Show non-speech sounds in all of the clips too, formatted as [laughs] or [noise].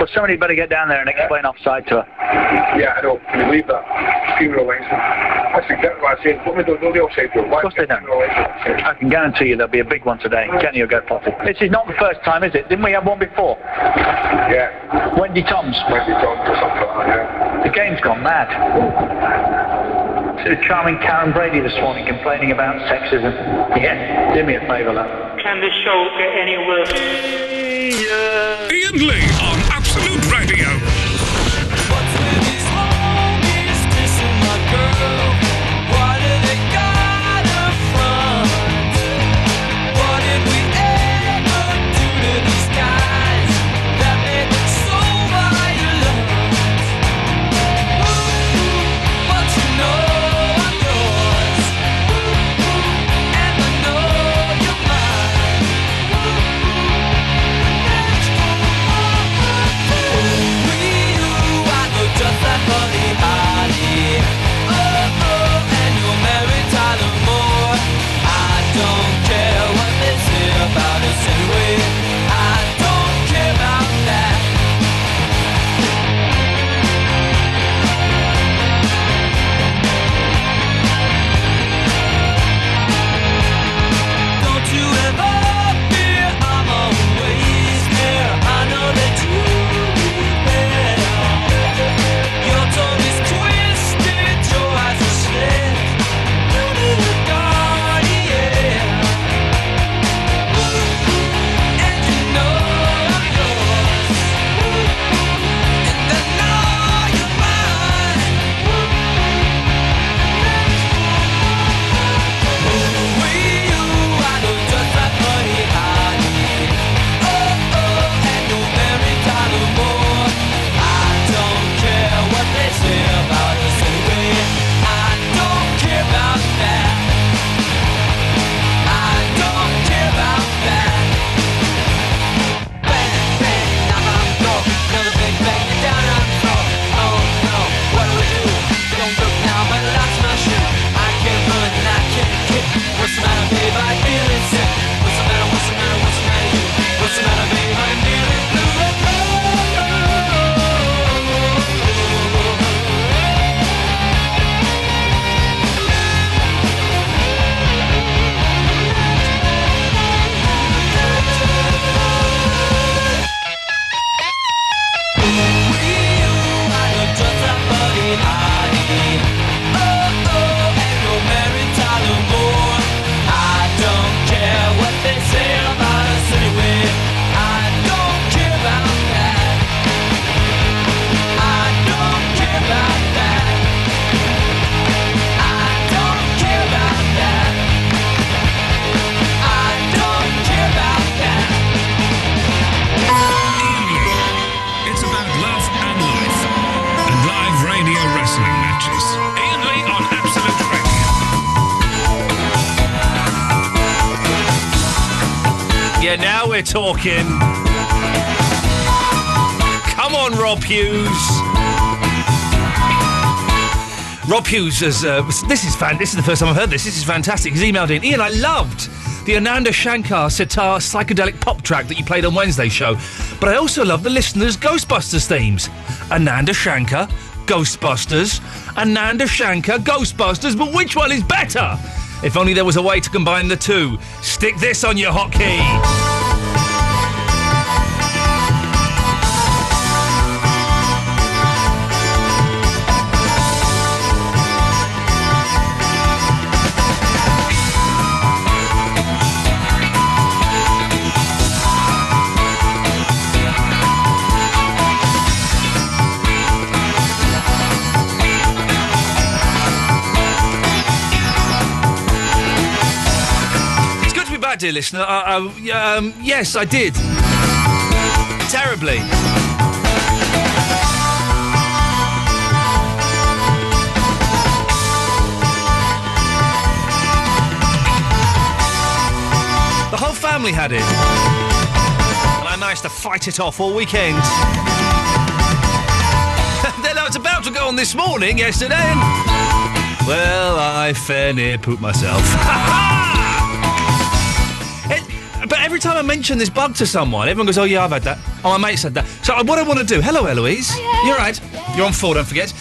Well, somebody better get down there and explain offside to her. Yeah, I know. Can you believe that? Female linesman. That's exactly what I said. Women don't know the offside rule. Of course they don't. female? I can guarantee you there'll be a big one today. Kenny will go potty. This is not the first time, is it? Didn't we have one before? Yeah. Wendy Toms. Wendy Toms or something like that, yeah. The game's gone mad. To charming Karren Brady this morning complaining about sexism. Yeah, do me a favour, love. Can this show get any worse? Ian Lee on Yeah, now we're talking. Come on, Rob Hughes. Rob Hughes has. Uh, this is fan. This is the first time I've heard this. This is fantastic. He's emailed in. Ian, I loved the Ananda Shankar sitar psychedelic pop track that you played on Wednesday's show, but I also love the listeners' Ghostbusters themes. Ananda Shankar, Ghostbusters, Ananda Shankar, Ghostbusters. But which one is better? If only there was a way to combine the two. Stick this on your hotkey. Dear listener. Um, yes, I did. Terribly. The whole family had it. And I managed to fight it off all weekend. [laughs] then I was about to go on this morning, yesterday. And... Well, I fair near pooped myself. [laughs] Every time I mention this bug to someone, everyone goes, "Oh yeah, I've had that." Oh, my mate said that. So uh, what I want to do? Hello, Eloise. You're right. You're on four. Don't forget.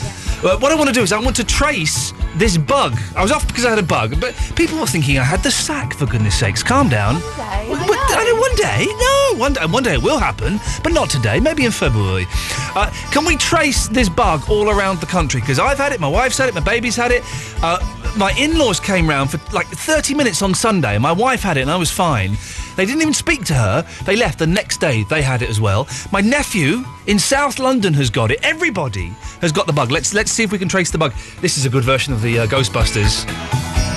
Uh, what I want to do is I want to trace this bug. I was off because I had a bug, but people were thinking I had the sack. For goodness sakes, calm down. Well, but- I know one day. No, one day. One day it will happen, but not today. Maybe in February. Uh, can we trace this bug all around the country? Because I've had it. My wife's had it. My baby's had it. Uh, my in-laws came round for like 30 minutes on Sunday. My wife had it, and I was fine. They didn't even speak to her. They left. The next day, they had it as well. My nephew in South London has got it. Everybody has got the bug. Let's let's see if we can trace the bug. This is a good version of the uh, Ghostbusters.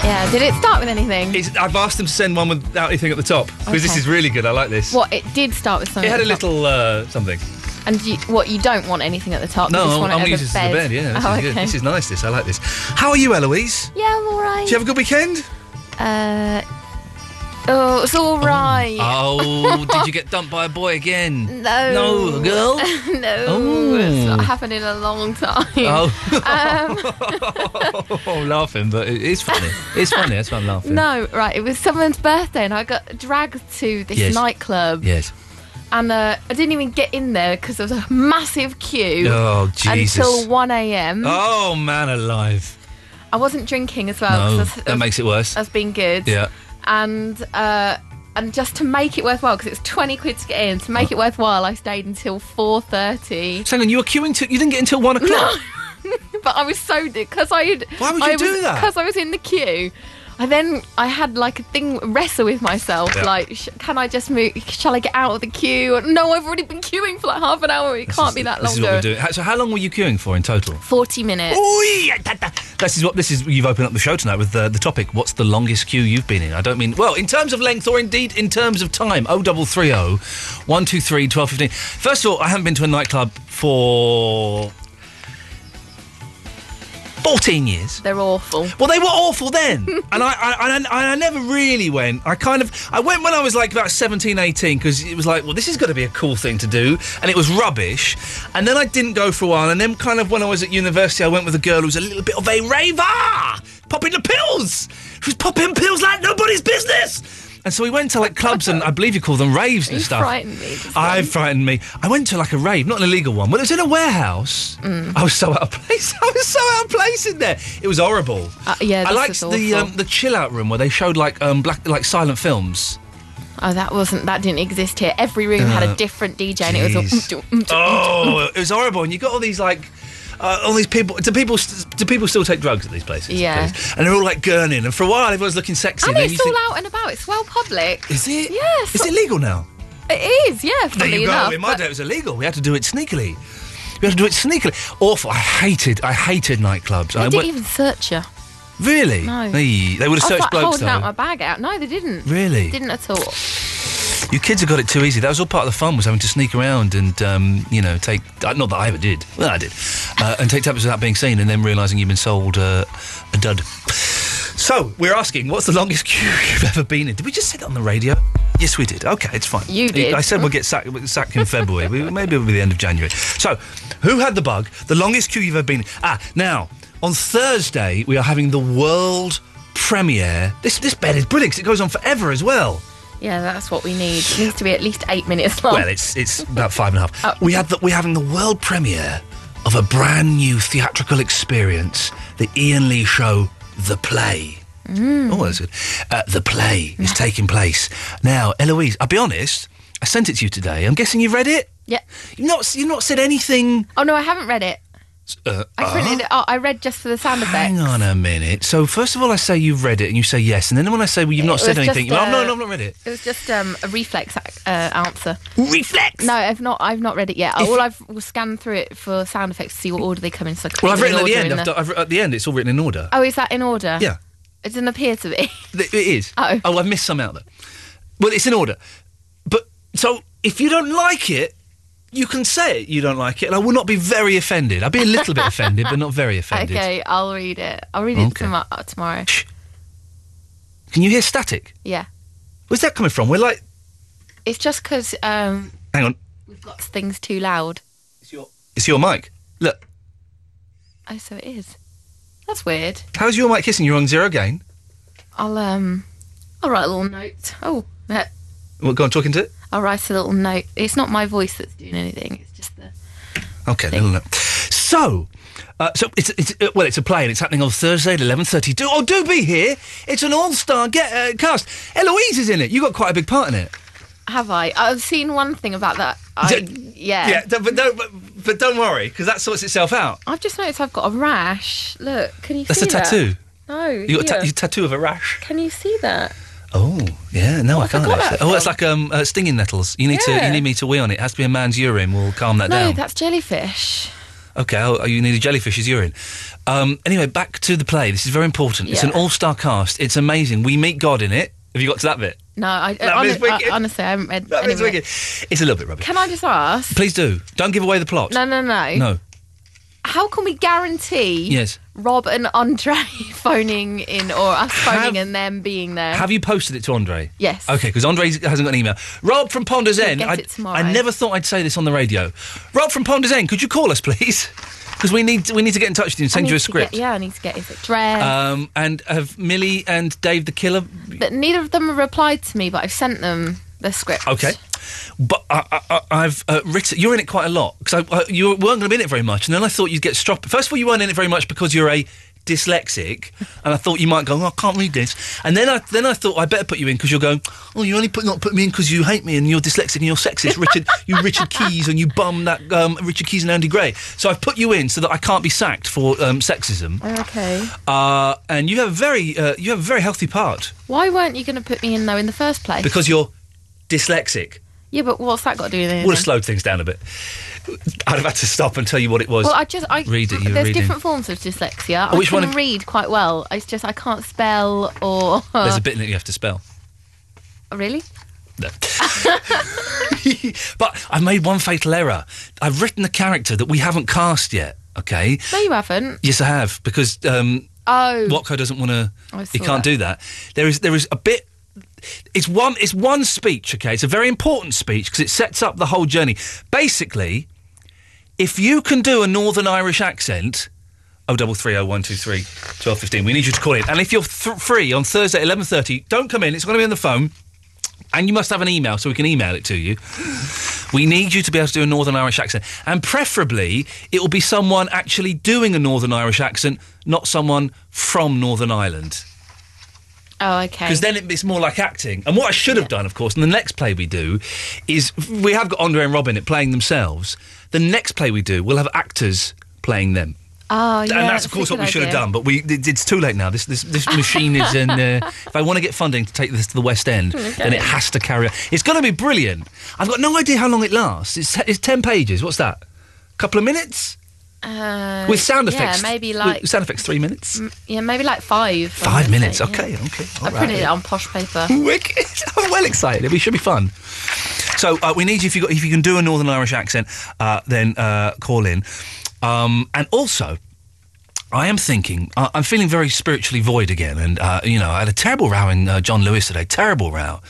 Yeah. Did it start with anything? It's, I've asked them to send one without anything at the top because this Okay. is really good. I like this. What? It did start with something. It had a at the top. little uh, something. And you, what? You don't want anything at the top. you No, just I'm, want it I'm going to use this as a bed. Yeah, this oh, is okay. good. This is nice. This I like this. How are you, Eloise? Yeah, I'm all right. Did you have a good weekend? Uh, oh, it's all right. Oh, did you [laughs] get dumped by a boy again? No. No, a girl? [laughs] no, Oh. it's not happened in a long time. Oh, [laughs] oh, laughing, but it is funny. It's funny. That's why I'm laughing. No, right. It was someone's birthday, and I got dragged to this Yes. nightclub, Yes. and uh, I didn't even get in there because there was a massive queue Oh, Jesus. until one a.m. Oh man, alive. I wasn't drinking as well. No, was- that was- makes it worse. I was being good. Yeah. And uh, and just to make it worthwhile, because it's twenty quid to get in. To make it worthwhile, I stayed until four thirty. So hang on, you were queuing to. You didn't get until one o'clock. no. [laughs] But I was so because I. Why would you I do that? Because I was in the queue. I then I had like a thing wrestle with myself, Yeah. like, sh- can I just move? Shall I get out of the queue? No, I've already been queuing for like half an hour. It can't be that long. This is what we're doing. So how long were you queuing for in total? Forty minutes. Ooh, da, da. This is what this is. You've opened up the show tonight with uh, the topic. What's the longest queue you've been in? I don't mean well in terms of length or indeed in terms of time. O double three O, one two three twelve fifteen. First of all, I haven't been to a nightclub for fourteen years. They're awful. Well, they were awful then, [laughs] and I, I, I, I never really went. I kind of, I went when I was like about 17, 18, because it was like, well, this is going to be a cool thing to do, and it was rubbish. And then I didn't go for a while, and then kind of when I was at university, I went with a girl who was a little bit of a raver, popping the pills. She was popping pills like nobody's business. And so we went to like clubs, and I believe you call them raves and You stuff. frightened me. I frightened me. I went to like a rave, not an illegal one, but it was in a warehouse. Mm. I was so out of place. [laughs] I was so out of place in there. It was horrible. Uh, yeah, I liked the um, the chill out room where they showed like um black like silent films. Oh, that wasn't. That didn't exist here. Every room had a different DJ, and it was all. [laughs] Oh, it was horrible. And you got all these like. Uh, all these people. Do people st- do people still take drugs at these places? Yeah. please? And they're all like gurning. And for a while, everyone's looking sexy. And then it's you all think, out and about. It's well public. Is it? Yes. Is it legal now? It is. Yeah. There you go. enough. In my but- day, it was illegal. We had to do it sneakily. We had to do it sneakily. Awful. I hated. I hated nightclubs. They I didn't went- even search you. really. No. Hey, they would have I was searched like blokes holding though. out my bag out. No, they didn't. Really? Didn't at all. You kids have got it too easy. That was all part of the fun, was having to sneak around and, um, you know, take. Uh, not that I ever did. Well, I did. Uh, and take tablets without being seen and then realising you've been sold uh, a dud. So, we're asking, what's the longest queue [laughs] you've ever been in? Did we just say that on the radio? Yes, we did. Okay, it's fine. You did. I said we'll get sacked, sacked in February. we, [laughs] maybe it'll be the end of January. So, who had the bug? The longest queue you've ever been in? Ah, now, on Thursday, we are having the world premiere. This, this bed is brilliant 'cause it goes on forever as well. Yeah, that's what we need. It needs to be at least eight minutes long. Well, it's it's about five and a half. Oh. We have the, we're having the world premiere of a brand new theatrical experience, the Ian Lee show, The Play. Mm. Oh, that's good. Uh, the Play is taking place now. Eloise, I'll be honest. I sent it to you today. I'm guessing you've read it. yeah. You've not you've not said anything. Oh no, I haven't read it. Uh, I printed it. Oh, I read just for the sound effects. Hang on a minute. So first of all, I say you've read it, and you say yes, and then when I say well, you've not It said was anything, just, you go, oh, no, uh, no, I've not read it. It was just um, a reflex ac- uh, answer. Reflex. No, I've not. I've not read it yet. All I've was scanned through it for sound effects to see what order they come in. So I could Well, I've written at the order end. in I've, I've, at the end, it's all written in order. Oh, is that in order? Yeah. It doesn't appear to be. Th- It is. [laughs] Oh. I've missed some out there. Well, it's in order. But so if you don't like it, you can say it. You don't like it, and I will not be very offended. I'll be a little bit offended, but not very [laughs] offended. okay, I'll read it. I'll read it Okay. tomo- uh, tomorrow. Shh. Can you hear static? Yeah. Where's that coming from? We're like, It's just because um, hang on. we've got things too loud. It's your, it's your mic. Look, Oh, so it is. That's weird. how's your mic kissing? You're on zero gain. I'll um, I'll write a little note. Oh, uh, [laughs] What, go on, talking to it? I'll write a little note. It's not my voice that's doing anything. It's just the. Okay, little note. So, uh, so it's, it's uh, well, it's a play and it's happening on Thursday at eleven thirty. Do oh, do be here! It's an all-star get, uh, cast. Eloise is in it. You got quite a big part in it. Have I? I've seen one thing about that. I, D- yeah. Yeah, but don't, but, but don't worry because that sorts itself out. I've just noticed I've got a rash. Look, can you see that? That's see a tattoo. that? No. You got a ta- tattoo of a rash. Can you see that? Oh, yeah. No, I I can't. Actually. that Oh, it's like um, uh, stinging nettles. You need to. Yeah. You need me to wee on it. It has to be a man's urine. We'll calm that down. no, down. that's jellyfish. Okay, oh, you need a jellyfish's urine. Um, anyway, back to the play. This is very important. It's an Yeah. all-star cast. It's amazing. We meet God in it. Have you got to that bit? No, I, That hon- bit's wicked. I- honestly, I haven't read That any is of it. wicked. It's a little bit rubbish. Can I just ask? Please do. Don't give away the plot. No, no, no. No. How can we guarantee Yes. Rob and Andre [laughs] phoning in or us phoning Have- and them being there? Have you posted it to Andre? Yes. Okay, because Andre hasn't got an email. Rob from Ponders He'll End. I. I never thought I'd say this on the radio. Rob from Ponders End, could you call us, please? [laughs] Because we need we need to get in touch with you and send you a script. Get, yeah, I need to get his address. Um, and have Millie and Dave the Killer but neither of them have replied to me, but I've sent them the script. Okay. But I, I've uh, written. You're in it quite a lot because uh, you weren't going to be in it very much, and then I thought you'd get stropped. First of all, you weren't in it very much because you're a dyslexic, and I thought you might go, oh, I can't read this. And then I then I thought I better put you in because you're going, oh, you only put not put me in because you hate me and you're dyslexic and you're sexist, Richard. you Richard Keys and you bum that um, Richard Keys and Andy Gray. So I've put you in so that I can't be sacked for um, sexism. Okay. Uh, and you have a very uh, you have a very healthy part Why weren't you going to put me in though in the first place? because you're dyslexic. Yeah, but what's that got to do with anything? Would have slowed things down a bit. I'd have had to stop and tell you what it was. Well, I just I Read it, you There's reading. different forms of dyslexia. Oh, which I one can have- read quite well. It's just I can't spell or [laughs] There's a [laughs] bit that you have to spell. really. No. [laughs] but I made one fatal error. I've written a character that we haven't cast yet. Okay. No, you haven't. Yes, I have because um, Oh, Watco doesn't want to. I He can't that. do that. There is there is a bit. It's one. It's one speech. Okay, it's a very important speech because it sets up the whole journey. Basically, if you can do a Northern Irish accent. Oh, double three oh one two three twelve fifteen. We need you to call in, and if you're th- free on Thursday eleven thirty, don't come in. It's going to be on the phone, and you must have an email so we can email it to you. We need you to be able to do a Northern Irish accent, and preferably it will be someone actually doing a Northern Irish accent, not someone from Northern Ireland. Oh, okay. Because then it, it's more like acting. And what I should have done, of course, and the next play we do is we have got Andre and Robin it playing themselves. The next play we do, we'll have actors playing them. oh, yeah, and that's, of course, what we should have done. But we, it, it's too late now. This this, this [laughs] machine is in. Uh, if I want to get funding to take this to the West End, [laughs] then it has to carry on. It's going to be brilliant. I've got no idea how long it lasts. It's, it's 10 pages. What's that? A couple of minutes? Uh, With sound effects, yeah, maybe like sound effects, three minutes. yeah, maybe like five. Five minutes. Okay, yeah. okay. I all printed right. it on posh paper. [laughs] Wicked. I'm well excited. It should be fun. So uh, we need you if you got, if you can do a Northern Irish accent, uh, then uh, call in. Um, and also, I am thinking uh, I'm feeling very spiritually void again, and uh, you know I had a terrible row in uh, John Lewis today. Terrible row.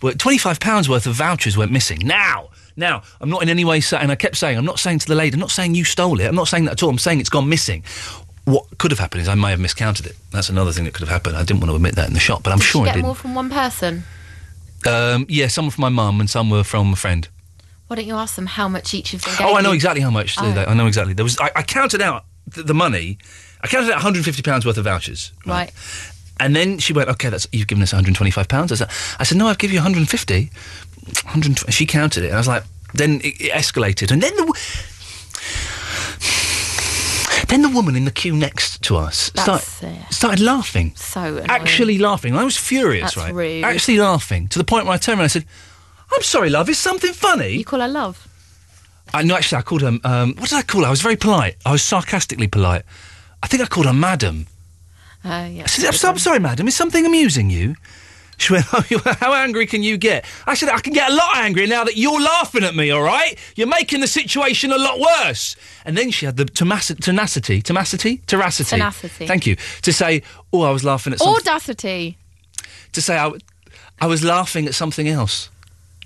But twenty five pounds worth of vouchers went missing. Now. Now, I'm not in any way saying, and I kept saying, I'm not saying to the lady, I'm not saying you stole it, I'm not saying that at all, I'm saying it's gone missing. What could have happened is I may have miscounted it. That's another thing that could have happened. I didn't want to admit that in the shop, but I'm Did sure you I didn't. more from one person? Um, yeah, some were from my mum and some were from a friend. Why don't you ask them how much each of them gave Oh, I know you? exactly how much. Oh. I know exactly. There was. I, I counted out the, the money. I counted out 150 pounds worth of vouchers. Right. And then she went, "Okay, that's you've given us 125 pounds." I said, "I said no, I've given you 150." 120. She counted it, I was like, then it, it escalated, and then the. Then the woman in the queue next to us start- started laughing. So annoying. Actually laughing. I was furious, That's right? rude. Actually laughing to the point where I turned around and I said, I'm sorry, love, is something funny? You call her love? I no, actually, I called her. Um, what did I call her? I was very polite. I was sarcastically polite. I think I called her madam. Uh, yeah. I said, I'm, so- I'm sorry, madam. Is something amusing you? She went, oh, how angry can you get? I said, I can get a lot angrier now that you're laughing at me, all right? You're making the situation a lot worse. And then she had the tenaci- tenacity, tenacity, teracity. Tenacity. Thank you. To say, oh, I was laughing at something. Audacity. to say I was laughing at something else.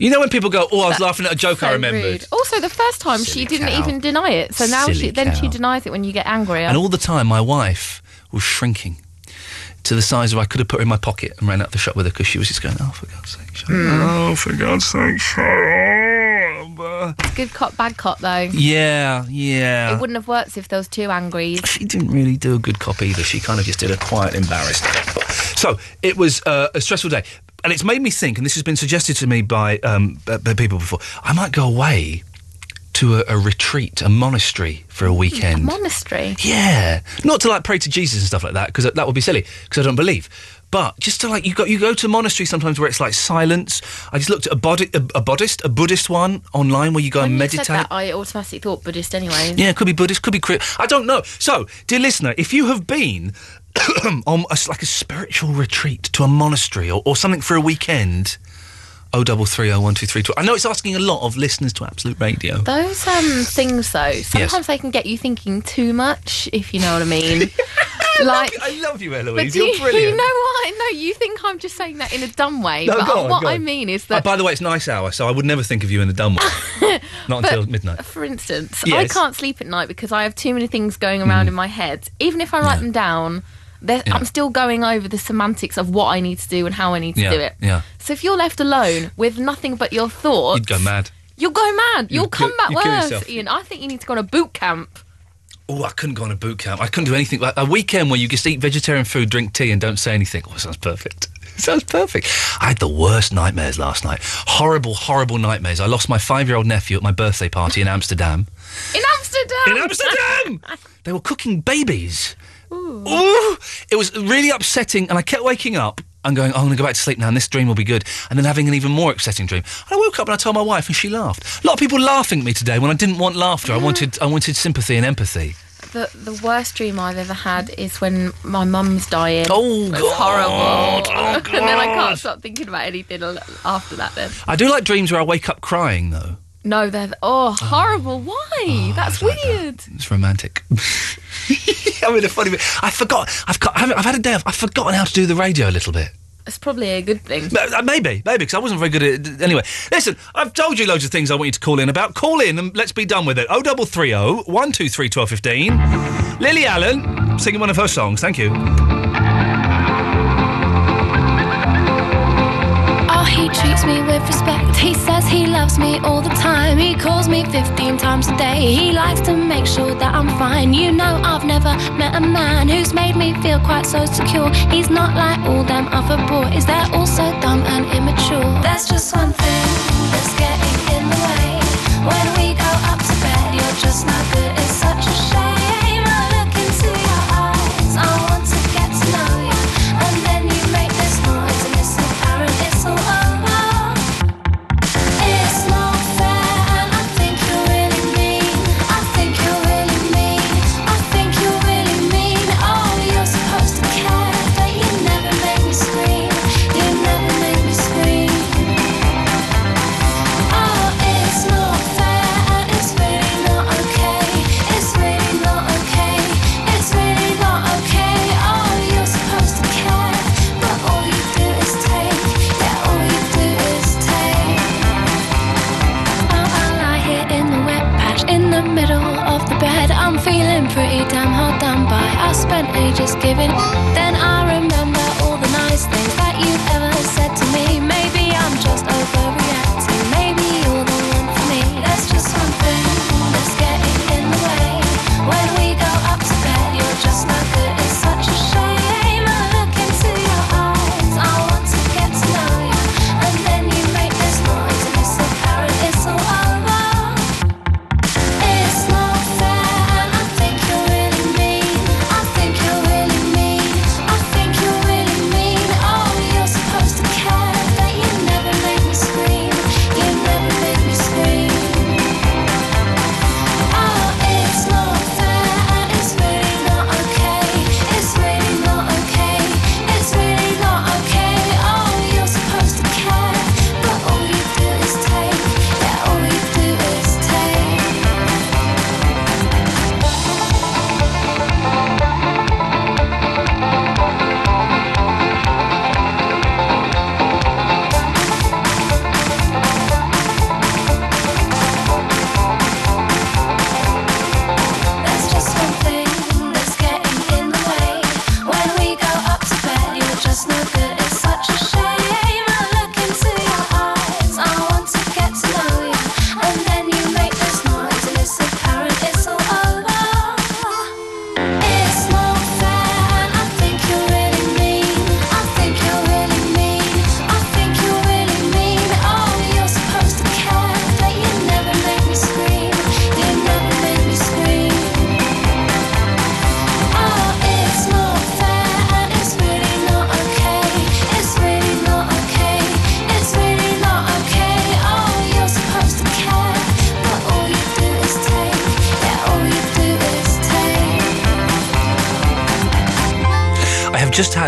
You know when people go, oh, I was laughing at a joke I So remembered. rude. Also, the first time Silly she didn't cow. even deny it, so now Silly she then she denies it when you get angry. And all the time, my wife was shrinking. To the size of I could have put her in my pocket and ran out the shop with her because she was just going, oh, for God's sake, shut Hmm. up. Oh, for God's sake, shut up. Good cop, bad cop, though. Yeah, yeah. It wouldn't have worked if there was two angry. She didn't really do a good cop either. She kind of just did a quiet, embarrassed. So it was uh, a stressful day. And it's made me think, and this has been suggested to me by, um, by by people before, I might go away to a, a retreat, a monastery for a mm, weekend. A Monastery. Yeah, not to like pray to Jesus and stuff like that because that would be silly because I don't believe. But just to like you go you go to a monastery sometimes where it's like silence. I just looked at a body a, a Buddhist a Buddhist one online where you go When and you meditate. said that, I automatically thought Buddhist anyway. Yeah, it could be Buddhist, could be Christian. I don't know. So, dear listener, if you have been [coughs] on a, like a spiritual retreat to a monastery or, or something for a weekend, oh double three oh one two three two. I know it's asking a lot of listeners to Absolute Radio. Those um things though, sometimes they can get you thinking too much, if you know what I mean. [laughs] [laughs] like I love you, Eloise. You're you, [laughs] brilliant. you know what? No, you think I'm just saying that in a dumb way. No, but on, what I mean is Uh, that by the way, it's nice hour, so I would never think of you in the dumb way. Not until midnight. for instance, I Yes. Mm. can't sleep at night because I have too many things going around in my head. Even if I write them down, Yeah. I'm still going over the semantics of what I need to do and how I need to Yeah, do it. yeah. So if you're left alone with nothing but your thoughts, You'd go mad. You'll go mad. You'll You'd come back you'd worse, yourself. Ian. I think you need to go on a boot camp. Oh, I couldn't go on a boot camp. I couldn't do anything. Like a weekend where you just eat vegetarian food, drink tea, and don't say anything. Oh, sounds perfect. [laughs] sounds perfect. I had the worst nightmares last night. Horrible, horrible nightmares. I lost my five-year-old nephew at my birthday party in Amsterdam. In Amsterdam. In Amsterdam, [laughs] they were cooking babies. Ooh. It was really upsetting, and I kept waking up and going, oh, I'm going to go back to sleep now, and this dream will be good. And then having an even more upsetting dream. And I woke up and I told my wife, and she laughed. A lot of people laughing at me today when I didn't want laughter. I wanted, I wanted sympathy and empathy. The the worst dream I've ever had is when my mum's dying. Oh, it's God. horrible. Oh, [laughs] and then I can't stop thinking about anything after that. Then I do like dreams where I wake up crying, though. No, they're oh horrible. Why? That's weird. It's romantic. [laughs] I mean, the funny bit, I forgot. I've got. I've, I've had a day. Of, I've forgotten how to do the radio a little bit. It's probably a good thing. Uh, Maybe, maybe, because I wasn't very good at it. Anyway, listen, I've told you loads of things I want you to call in about. Call in and let's be done with it. 0330 123 1215. Lily Allen singing one of her songs. Thank you. Oh, he treats me with respect. He says he loves me all the time. He calls me 15 times a day. He likes to make sure that I'm fine. You know, I've never met a man who's made me feel quite so secure. He's not like all them other boys, they're all so dumb and immature. There's just one thing that's getting in the way. When we go up to bed, you're just not good. It's such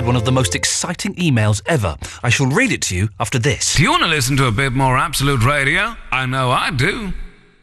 one of the most exciting emails ever. I shall read it to you after this. Do you want to listen to a bit more Absolute Radio? I know I do.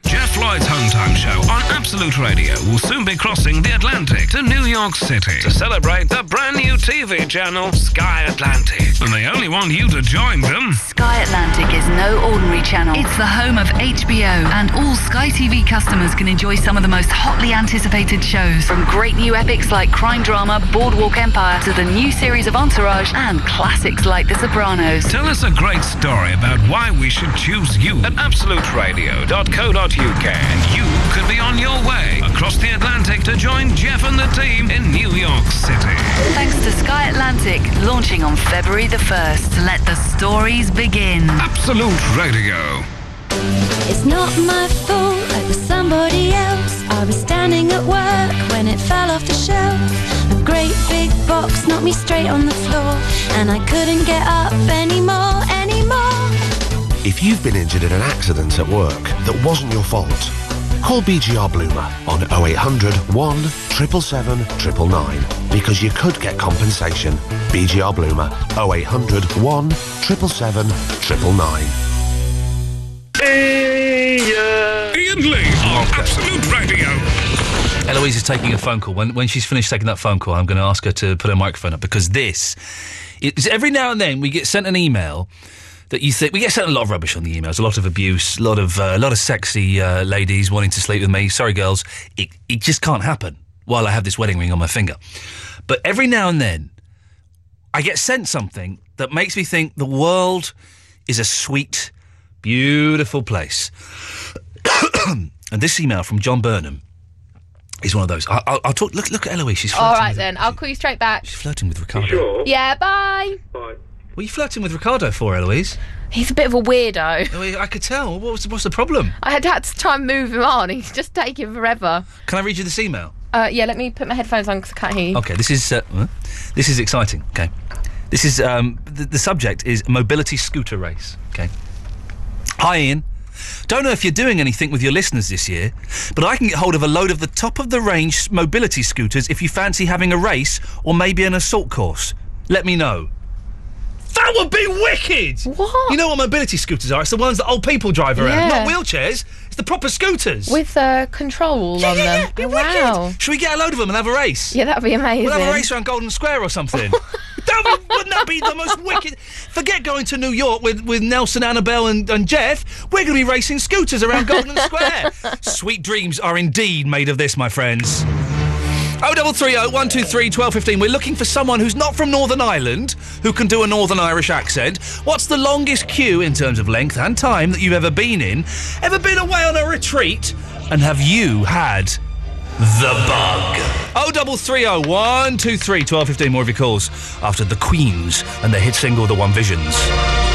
Geoff Lloyd's hometown show on Absolute Radio will soon be crossing the Atlantic to New York City to celebrate the brand new TV channel Sky Atlantic. And they only want you to join them. Sky Atlantic is no ordinary channel. It's the home of HBO, and all Sky TV customers can enjoy some of the most hotly anticipated shows. From great new epics like crime drama Boardwalk Empire to the new series of Entourage and classics like The Sopranos. Tell us a great story about why we should choose you at absoluteradio.co.uk and you could be on your way across the Atlantic to join Geoff and the team in New York City. Thanks to Sky Atlantic, launching on February the 1st. Let the stories begin. Absolute Radio. It's not my fault, it was somebody else. I was standing at work when it fell off the shelf. A great big box knocked me straight on the floor, and I couldn't get up anymore, anymore. If you've been injured in an accident at work that wasn't your fault, call BGR Bloomer on 0800 1 777 999 because you could get compensation. BGR Bloomer 0800 1 777 999. Uh, Ian Lee on Absolute Radio. Eloise is taking a phone call. When, when she's finished taking that phone call, I'm going to ask her to put her microphone up because this is every now and then we get sent an email that you think we get sent a lot of rubbish on the emails, a lot of abuse, a lot of uh, a lot of sexy uh, ladies wanting to sleep with me. Sorry, girls, it it just can't happen while I have this wedding ring on my finger. But every now and then, I get sent something that makes me think the world is a sweet, beautiful place. [coughs] and this email from John Burnham is one of those. I, I'll, I'll talk. Look, look at Eloise. She's flirting All right with, then, I'll call you straight back. She's flirting with Ricardo. Sure? Yeah, Bye. bye. What are you flirting with Ricardo for, Eloise? He's a bit of a weirdo. Oh, I could tell. What was, what's the problem? I had had to try and move him on. [laughs] He's just taking forever. Can I read you this email? Uh, yeah, let me put my headphones on because I can't hear you. Okay, this is uh, huh? this is exciting. Okay, this is um, the, the subject is mobility scooter race. Okay, hi Ian. Don't know if you're doing anything with your listeners this year, but I can get hold of a load of the top of the range mobility scooters if you fancy having a race or maybe an assault course. Let me know. That would be wicked! What? You know what mobility scooters are? It's the ones that old people drive around, Yeah. not wheelchairs. It's the proper scooters. With uh, control yeah, on yeah, them. Oh, wicked. wow. Should we get a load of them and have a race? Yeah, that'd be amazing. We'll have a race around Golden Square or something. [laughs] that would, wouldn't that be the most wicked? Forget going to New York with, with Nelson, Annabel, and, and Geoff. We're going to be racing scooters around Golden [laughs] Square. Sweet dreams are indeed made of this, my friends. Oh, double three oh one two three twelve fifteen. We're looking for someone who's not from Northern Ireland who can do a Northern Irish accent. What's the longest queue in terms of length and time that you've ever been in? Ever been away on a retreat? And have you had the bug. Oh, double three oh one two three twelve fifteen. More of your calls after the Queens and their hit single, "The One Visions."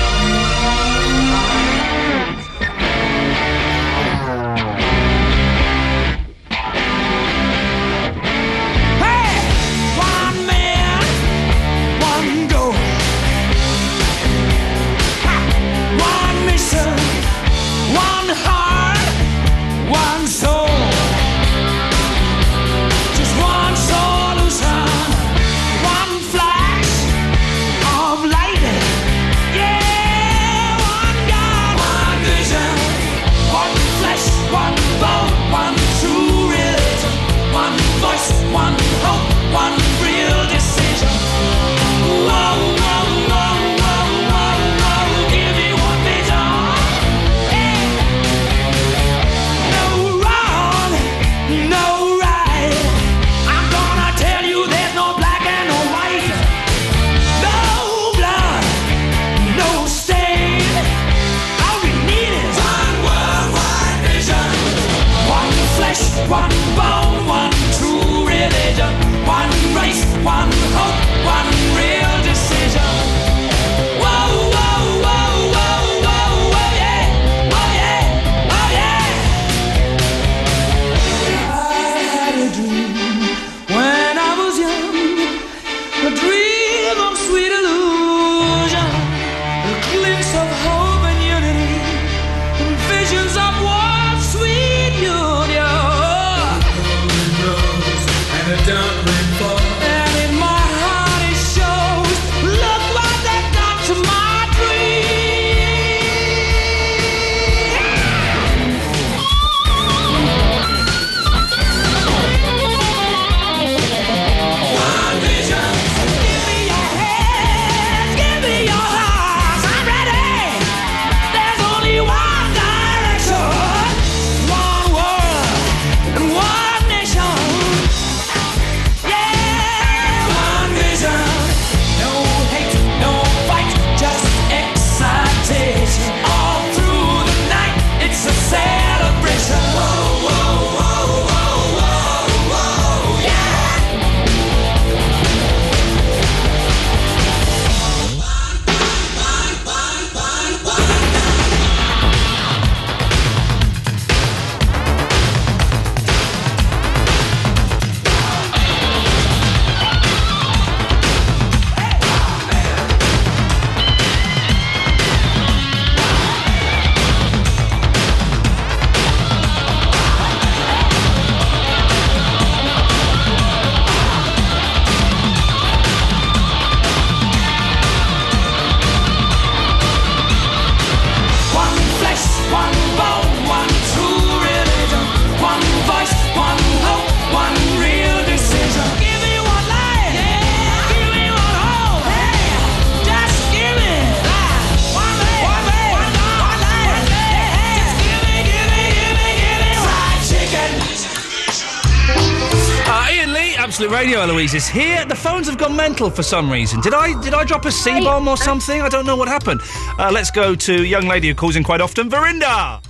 Is here. The phones have gone mental for some reason. Did I did I drop a C bomb or something? I don't know what happened. Uh, let's go to young lady who calls in quite often, Verinda.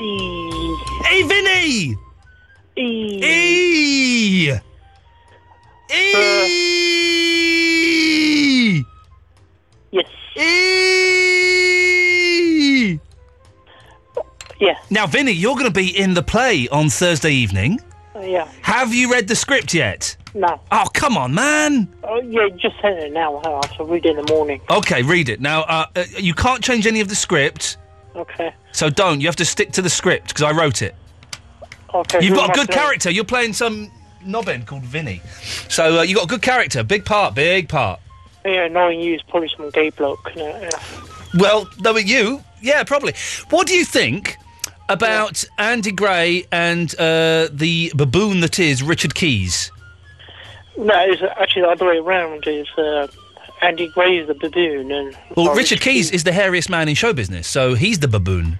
E. Hey, Vinny. E. E. E. Yes. E. Yeah. Now, Vinny, you're going to be in the play on Thursday evening. Uh, yeah. Have you read the script yet? No. Oh, come on, man. Oh, yeah, just send it now. I'll have to read it in the morning. Okay, read it. Now, uh, uh, you can't change any of the script, Okay. so don't. You have to stick to the script because I wrote it. Okay. You've got a good character. You're playing some knobhead called Vinny. So uh, you got a good character, big part, big part. Yeah, knowing you is probably some gay bloke. Yeah. Well, knowing you, yeah, probably. What do you think about Andy Gray and uh, the baboon that is Richard Keys? No, it's actually the other way around. Is uh, Andy Gray is the baboon and Well, oh, Richard Keys is the hairiest man in show business, so he's the baboon.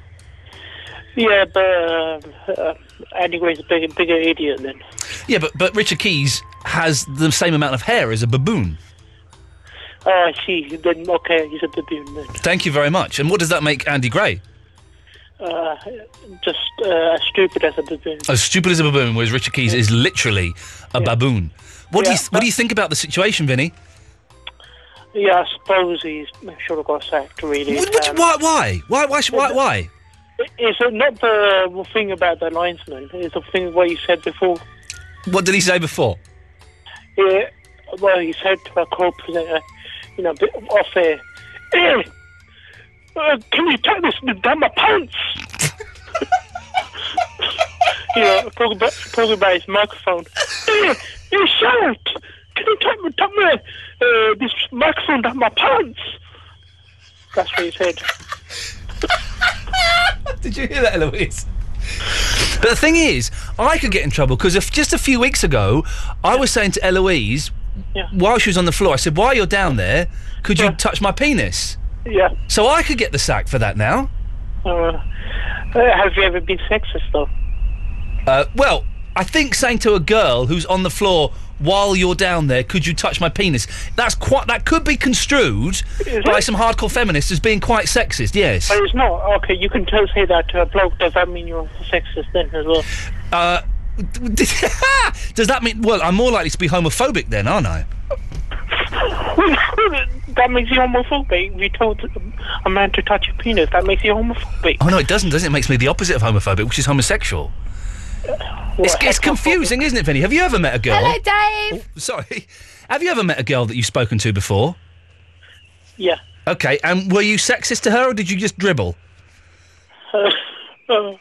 Yeah, but uh, uh, Andy Gray's a bigger, bigger idiot then. Yeah, but but Richard Keys has the same amount of hair as a baboon. Oh, I see. Then okay, he's a baboon then. Thank you very much. And what does that make Andy Gray? Uh, just uh, as stupid as a baboon. As stupid as a baboon, whereas Richard Keys is literally a baboon. What do you what do you think about the situation, Vinny? Yeah, I suppose he's should have got sacked. Really. What, what, Um, why why why why should- why why? It's uh, not the thing about the linesman. It's the thing what you said before. What did he say before? Yeah, well, he said to a co-presenter, you know, a bit off air, uh, can you take this down my pants? [laughs] you know, talking about, talking about his microphone. [laughs] Hey, hey! Can you take, me- take me, uh, this microphone down my pants? That's what he said. [laughs] Did you hear that, Eloise? But the thing is, I could get in trouble because if just a few weeks ago, I was saying to Eloise while she was on the floor, I said, "While you're down there, could you touch my penis?" Yeah. So I could get the sack for that now. Uh, uh, have you ever been sexist, though? Uh, well, I think saying to a girl who's on the floor while you're down there, "Could you touch my penis?" That's quite. That could be construed Is by it? some hardcore feminists as being quite sexist. Yes. But it's not. Okay, you can tell say that to a bloke. Does that mean you're sexist then as well? Uh, [laughs] does that mean? Well, I'm more likely to be homophobic then, aren't I? [laughs] that makes you homophobic. If you told a man to touch your penis, that makes you homophobic. Oh no, it doesn't. Does it? It makes me the opposite of homophobic, which is homosexual. It's, it's confusing, isn't it, Vinny? Have you ever met a girl? Hello, Dave. Oh, sorry. Have you ever met a girl that you've spoken to before? Yeah. Okay, and were you sexist to her, or did you just dribble Uh, uh,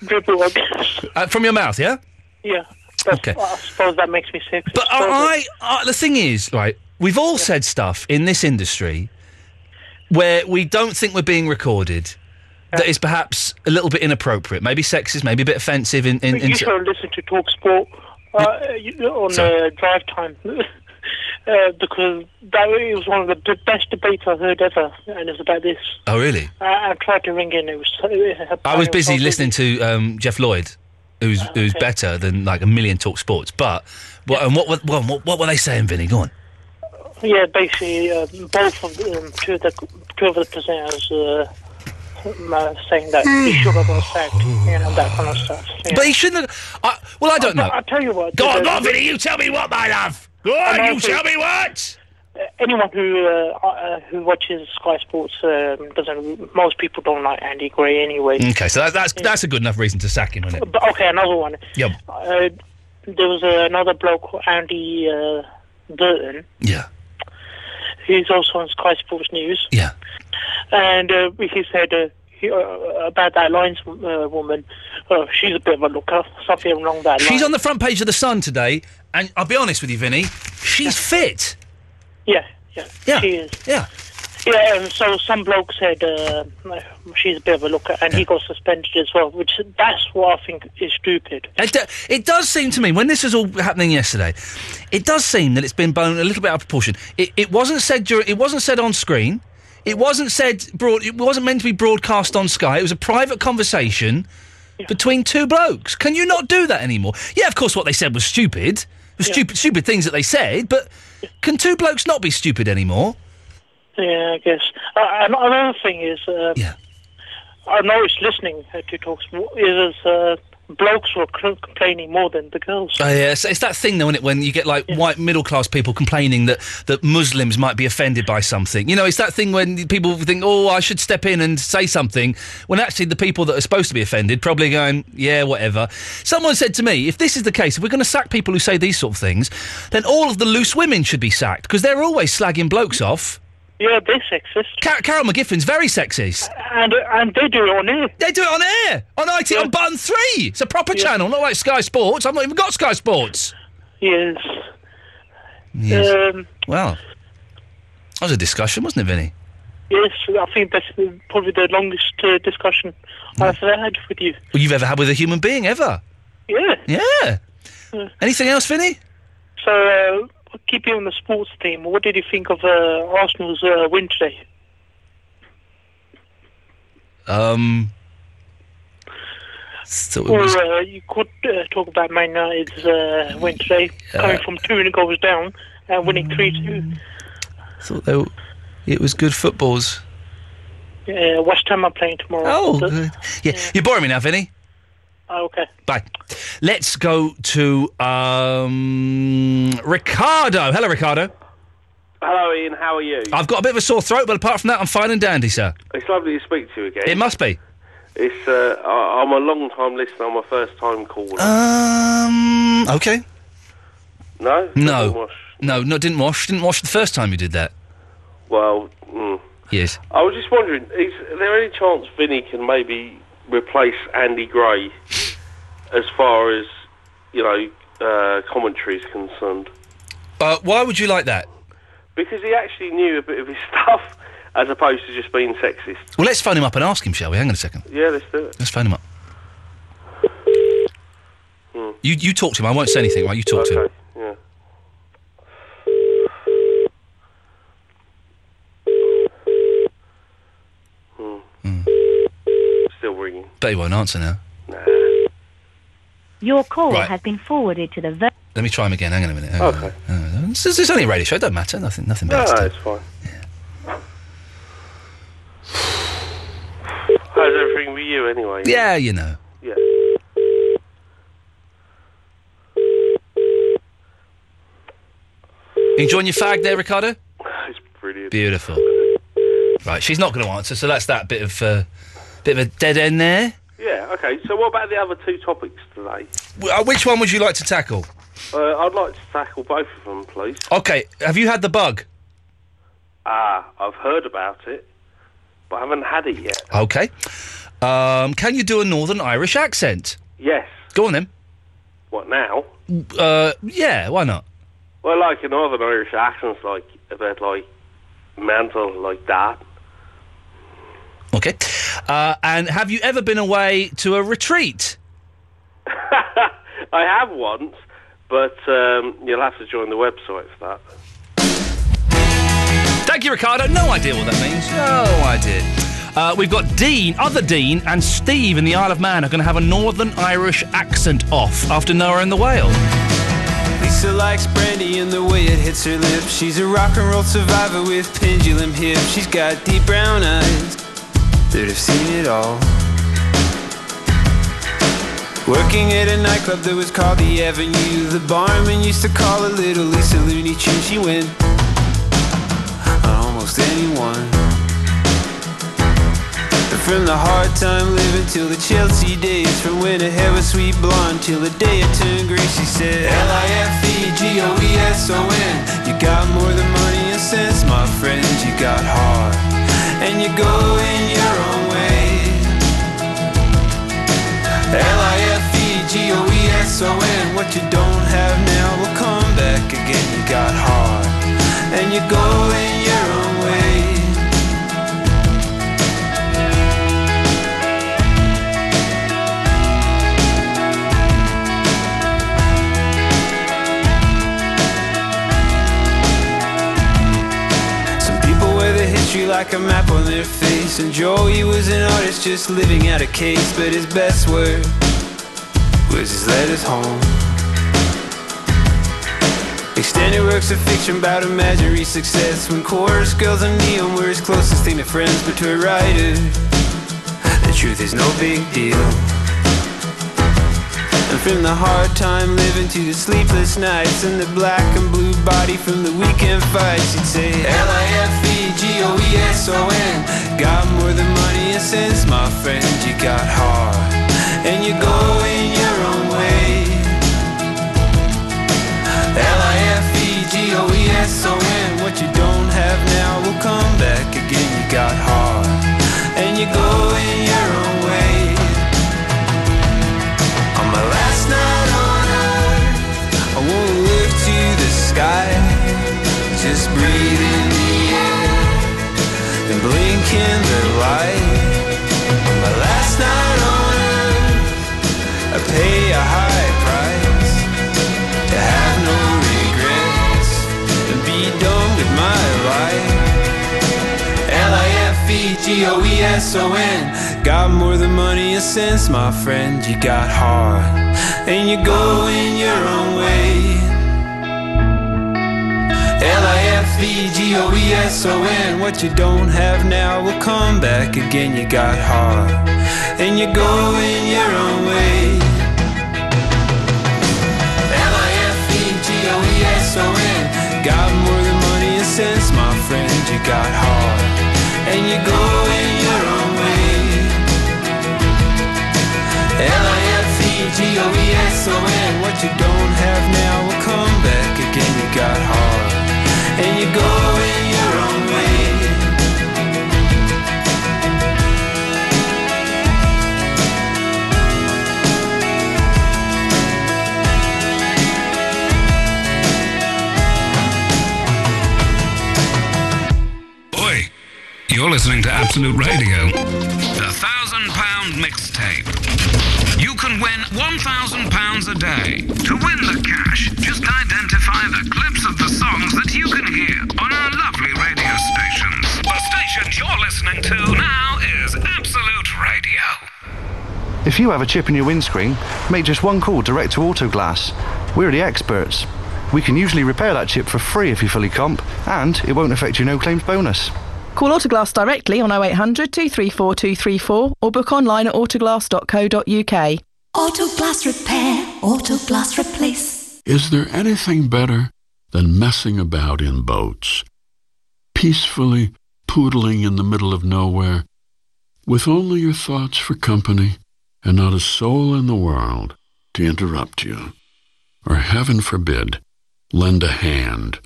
dribble, I guess. uh, from your mouth? Yeah. Yeah. That's, Okay. I suppose that makes me sexist. But I, I, the thing is, right? We've all said stuff in this industry where we don't think we're being recorded. That is perhaps a little bit inappropriate, maybe sexist, maybe a bit offensive. In, in, in you should listen to Talk Sport uh, on uh, drive time. [laughs] Uh, because that it was one of the best debates I've heard ever, and it was about this. oh, really? I, I tried to ring in. It was. It, I was busy listening to um, Geoff Lloyd, who's who's better than like a million talk sports. But what and what, were- what what what were they saying, Vinny? Go on. Yeah, basically, uh, both of the, um, two of the two of the presenters uh, uh, saying that he should have got sacked, you know, that kind of stuff. yeah. But he shouldn't have. I, well, I don't know. I'll, I'll tell you what. Go on, the- go on, Vinny. You tell me what, my love. Go on, you also- tell me what. Anyone who uh, uh, who watches Sky Sports um, doesn't. Most people don't like Andy Gray anyway. Okay, so that, that's that's a good enough reason to sack him, isn't it? But okay, another one. Yep. Uh, there was uh, another bloke, called Andy uh, Burton. Yeah. He's also on Sky Sports News. Yeah. And uh, he said uh, he, uh, about that lines uh, woman. Uh, she's a bit of a looker. Something along that line. She's on the front page of the Sun today, and I'll be honest with you, Vinny. She's fit. Yeah, yeah, Yeah. she is. Yeah. Yeah, and so some bloke said uh, she's a bit of a looker, and he got suspended as well. Which that's what I think is stupid. It, do- it does seem to me when this was all happening yesterday, it does seem that it's been blown a little bit out of proportion. It, it wasn't said during, it wasn't said on screen. It wasn't said broad. It wasn't meant to be broadcast on Sky. It was a private conversation between two blokes. Can you not do that anymore? Yeah, of course. What they said was stupid. It The stupid, stupid things that they said, but can two blokes not be stupid anymore? Yeah, I guess. Uh, another thing is, uh, Yeah. I noticed listening uh, to talks is uh, blokes were c- complaining more than the girls. Oh, yeah, it's, it's that thing, though, isn't it? When you get like white middle class people complaining that, that Muslims might be offended by something. You know, it's that thing when people think, oh, I should step in and say something, when actually the people that are supposed to be offended probably going, yeah, whatever. Someone said to me, if this is the case, if we're going to sack people who say these sort of things, then all of the loose women should be sacked because they're always slagging blokes off. Yeah, they're sexist. Car- Carol McGiffin's very sexist. And and they do it on air. They do it on air on IT on button three. It's a proper channel, not like Sky Sports. I've not even got Sky Sports. Yes. Yes. Um, Well, that was a discussion, wasn't it, Vinny? yes, I think that's probably the longest uh, discussion I've ever had with you. Well, you've ever had with a human being ever? Yeah. Yeah. Uh, Anything else, Vinny? So, uh, keeping on the sports team, what did you think of uh, Arsenal's uh, win today? Um. So Or was, uh, you could uh, talk about Man United's uh, win today, coming from two and goals down and winning 3 2. thought they were, it was good footballs. Uh, West Ham are playing tomorrow. Oh, good. Yeah, you're boring me now, Vinny. Oh, okay. Bye. Let's go to um, Ricardo. Hello, Ricardo. Hello, Ian. How are you? I've got a bit of a sore throat, but apart from that, I'm fine and dandy, sir. It's lovely to speak to you again. It must be. It's. Uh, I, I'm a long time listener. I'm a first time caller. Um. Okay. no. No. Doesn't wash. No, no, didn't wash. Didn't wash the first time you did that. Well, mm. Yes. I was just wondering: is there any chance Vinny can maybe replace Andy Gray as far as you know uh, commentary is concerned? Uh, why would you like that? Because he actually knew a bit of his [laughs] stuff, as opposed to just being sexist. Well, let's phone him up and ask him, shall we? Hang on a second. Yeah, let's do it. Let's phone him up. Hmm. You you talk to him. I won't say anything. Right? You talk to him. Yeah. Hmm. Still ringing. Bet he won't answer now. Your call Right. has been forwarded to the. Ver- Let me try him again. Hang on a minute. Hang on. Okay. Hang on. It's, it's only a radio show. It don't matter. Nothing. Nothing No, bad. no, to it's fine. How's everything with you anyway? Yeah, you know. Yeah. Enjoying your fag there, Ricardo? [laughs] It's brilliant. Beautiful. Right, she's not going to answer, so that's that bit of uh, bit of a dead end there. Yeah, okay. So what about the other two topics today? Uh, which one would you like to tackle? Uh, I'd like to tackle both of them, please. Okay, have you had the bug? Ah, I've heard about it, but I haven't had it yet. Okay. Um, can you do a Northern Irish accent? Yes. Go on then. What now? Uh, yeah, why not? Well, like a Northern Irish accent's like a bit like mental, like that. Okay. Uh, and have you ever been away to a retreat? [laughs] I have once, but um, you'll have to join the website for that. Thank you, Ricardo. No idea what that means. No idea. Uh, we've got Dean, other Dean, and Steve in the Isle of Man are going to have a Northern Irish accent off after Noah and the Whale. Lisa likes brandy and the way it hits her lips. She's a rock and roll survivor with pendulum hips. She's got deep brown eyes that have seen it all. Working at a nightclub that was called the Avenue. The barman used to call her Little Lisa Looney Tune. She went on almost anyone. But from the hard time living till the Chelsea days, from when her hair was sweet blonde till the day it turned gray, she said L-I-F-E-G-O-E-S-O-N. You got more than money and sense, my friend. You got heart, and you're going your own way. L-I-F-E-G-O-E-S-O-N. What you don't have now will come back again. You got heart, and you're going your own way. Like a map on their face. And Joey was an artist just living out a case. But his best work was his letters home. Extended works of fiction about imaginary success when chorus girls and neon were his closest thing to friends, but to a writer, the truth is no big deal. And from the hard time living to the sleepless nights and the black and blue body from the weekend fights, you'd say E L-I-F-E-G-O-E-S-O-N. Got more than money and sense, my friend. You got heart, and you go in your own way. L-I-F-E-G-O-E-S-O-N. What you don't have now will come back again. You got heart, and you go in your own way. On my last night on earth, I won't look to the sky. Just breathe in the air and blink in the light. My last night on earth, I pay a high price to have no regrets and be done with my life. L-I-F-E-G-O-E-S-O-N Got more than money and sense, my friend You got heart And you go in your own way L-I-F-E-G-O-E-S-O-N What you don't have now will come back again. You got heart And you go in your own way. L-I-F-E-G-O-E-S-O-N Got more than money and sense, my friend. You got heart And you go in your own way. L-I-F-E-G-O-E-S-O-N What you don't have now will come back again. You got heart you're listening to Absolute Radio. The thousand pound mixtape. You can win one thousand pounds a day. To win the cash, just identify you're listening to now is Absolute Radio. If you have a chip in your windscreen, make just one call direct to Autoglass. We're the experts. We can usually repair that chip for free if you fully comp, and it won't affect your no claims bonus. Call Autoglass directly on 0800 234 234 or book online at autoglass.co.uk. Autoglass repair, autoglass replace. Is there anything better than messing about in boats? Peacefully poodling in the middle of nowhere, with only your thoughts for company and not a soul in the world to interrupt you. Or, heaven forbid, lend a hand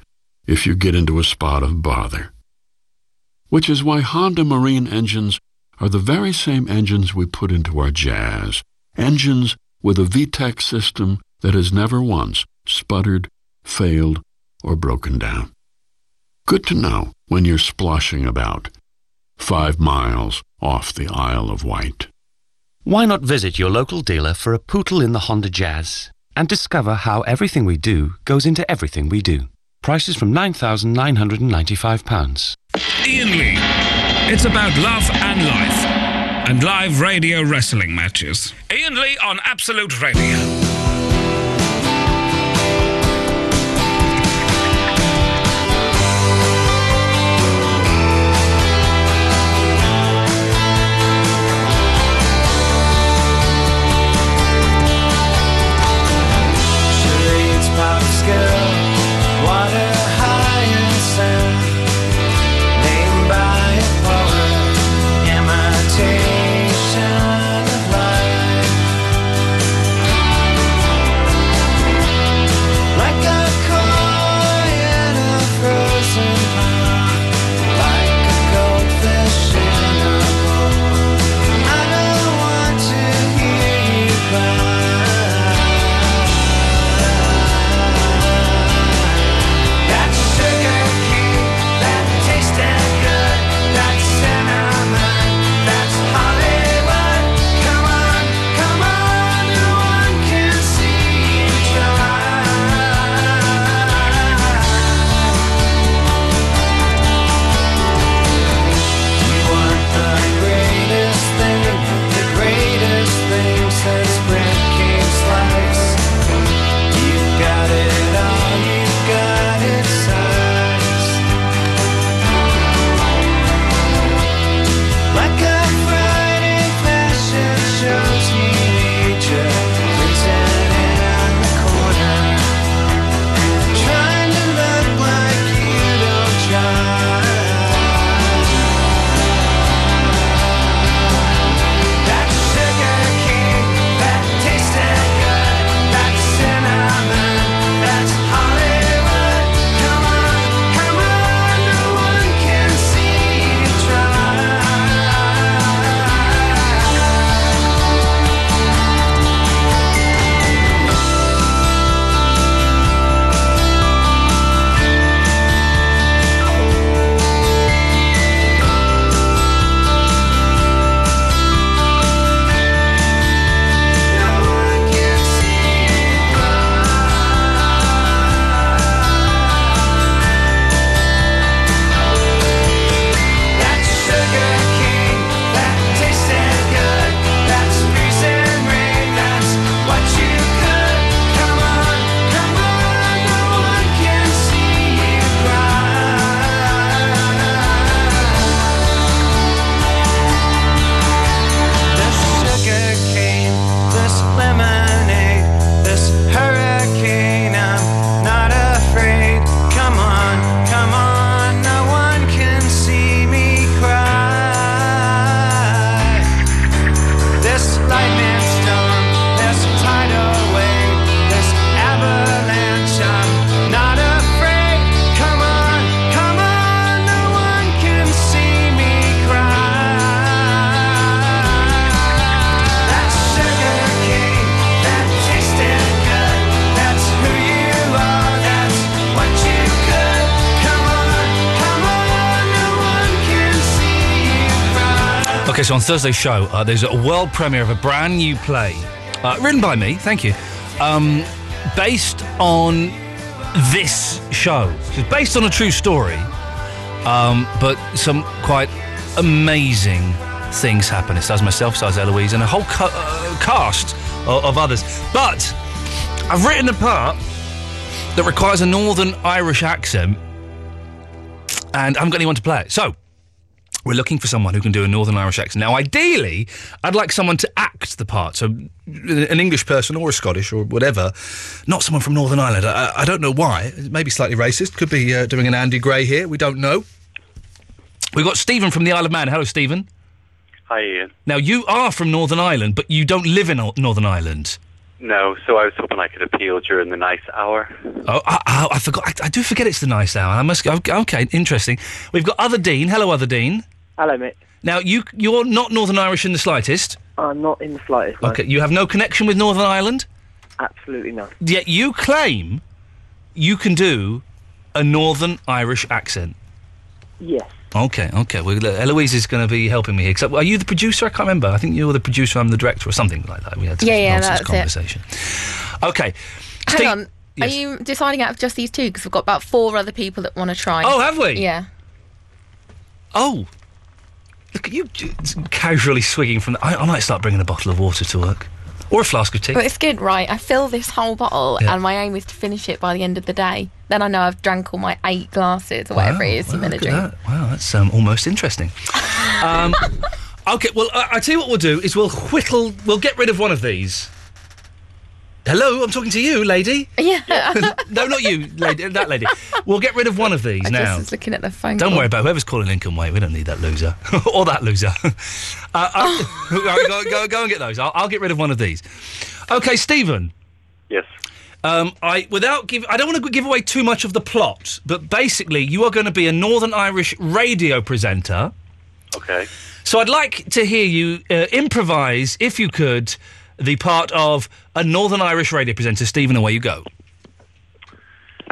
if you get into a spot of bother. Which is why Honda Marine engines are the very same engines we put into our Jazz. Engines with a VTEC system that has never once sputtered, failed, or broken down. Good to know when you're splashing about five miles off the Isle of Wight. Why not visit your local dealer for a pootle in the Honda Jazz and discover how everything we do goes into everything we do. Prices from £9,995. Ian Lee. It's about love and life. And live radio wrestling matches. Ian Lee on Absolute Radio. So on Thursday's show, uh, there's a world premiere of a brand new play, uh, written by me, thank you, um, based on this show. It's based on a true story, um, but some quite amazing things happen. It stars myself, stars Eloise, and a whole ca- uh, cast of, of others. But I've written a part that requires a Northern Irish accent, and I haven't got anyone to play it. So, we're looking for someone who can do a Northern Irish accent. Now, ideally, I'd like someone to act the part. So, an English person or a Scottish or whatever, not someone from Northern Ireland. I, I don't know why. Maybe slightly racist. Could be uh, doing an Andy Gray here. We don't know. We've got Stephen from the Isle of Man. Hello, Stephen. Hi, Ian. Now, you are from Northern Ireland, but you don't live in Northern Ireland. No, so I was hoping I could appeal during the nice hour. Oh, I, I, I forgot. I, I do forget it's the nice hour. I must. go. Okay, interesting. We've got Other Dean. Hello, Other Dean. Hello, mate. Now, you you're not Northern Irish in the slightest. I'm not in the slightest. mate. Okay, you have no connection with Northern Ireland. Absolutely not. Yet you claim you can do a Northern Irish accent. Yes. Okay, okay. Well, Eloise is going to be helping me here. 'Cause, uh, are you the producer? I can't remember. I think you're the producer. I'm the director, or something like that. We had some Yeah, yeah, nonsense that's it. conversation. Okay. Hang Steve- on. Are you deciding out of just these two? Because we've got about four other people that want to try. Oh, have we? Yeah. Oh, look at you casually swigging from. The, I, I might start bringing a bottle of water to work, or a flask of tea. But it's good, right? I fill this whole bottle, Yeah. and my aim is to finish it by the end of the day. Then I know I've drank all my eight glasses or whatever it is I'm going to drink. that. Wow, that's um, almost interesting. [laughs] um, okay, well, I, I tell you what we'll do is we'll whittle. We'll get rid of one of these. Hello, I'm talking to you, lady. Yeah. [laughs] no, not you, lady. That lady. We'll get rid of one of these I now. just looking at the phone. Don't call. worry about whoever's calling Lincoln Way. We don't need that loser [laughs] or that loser. [laughs] uh, I- go, go, go and get those. I'll, I'll get rid of one of these. Okay, Stephen. Yes. Um, I without give. I don't want to give away too much of the plot, but basically, you are going to be a Northern Irish radio presenter. Okay. So I'd like to hear you uh, improvise, if you could, the part of a Northern Irish radio presenter. Stephen, away you go.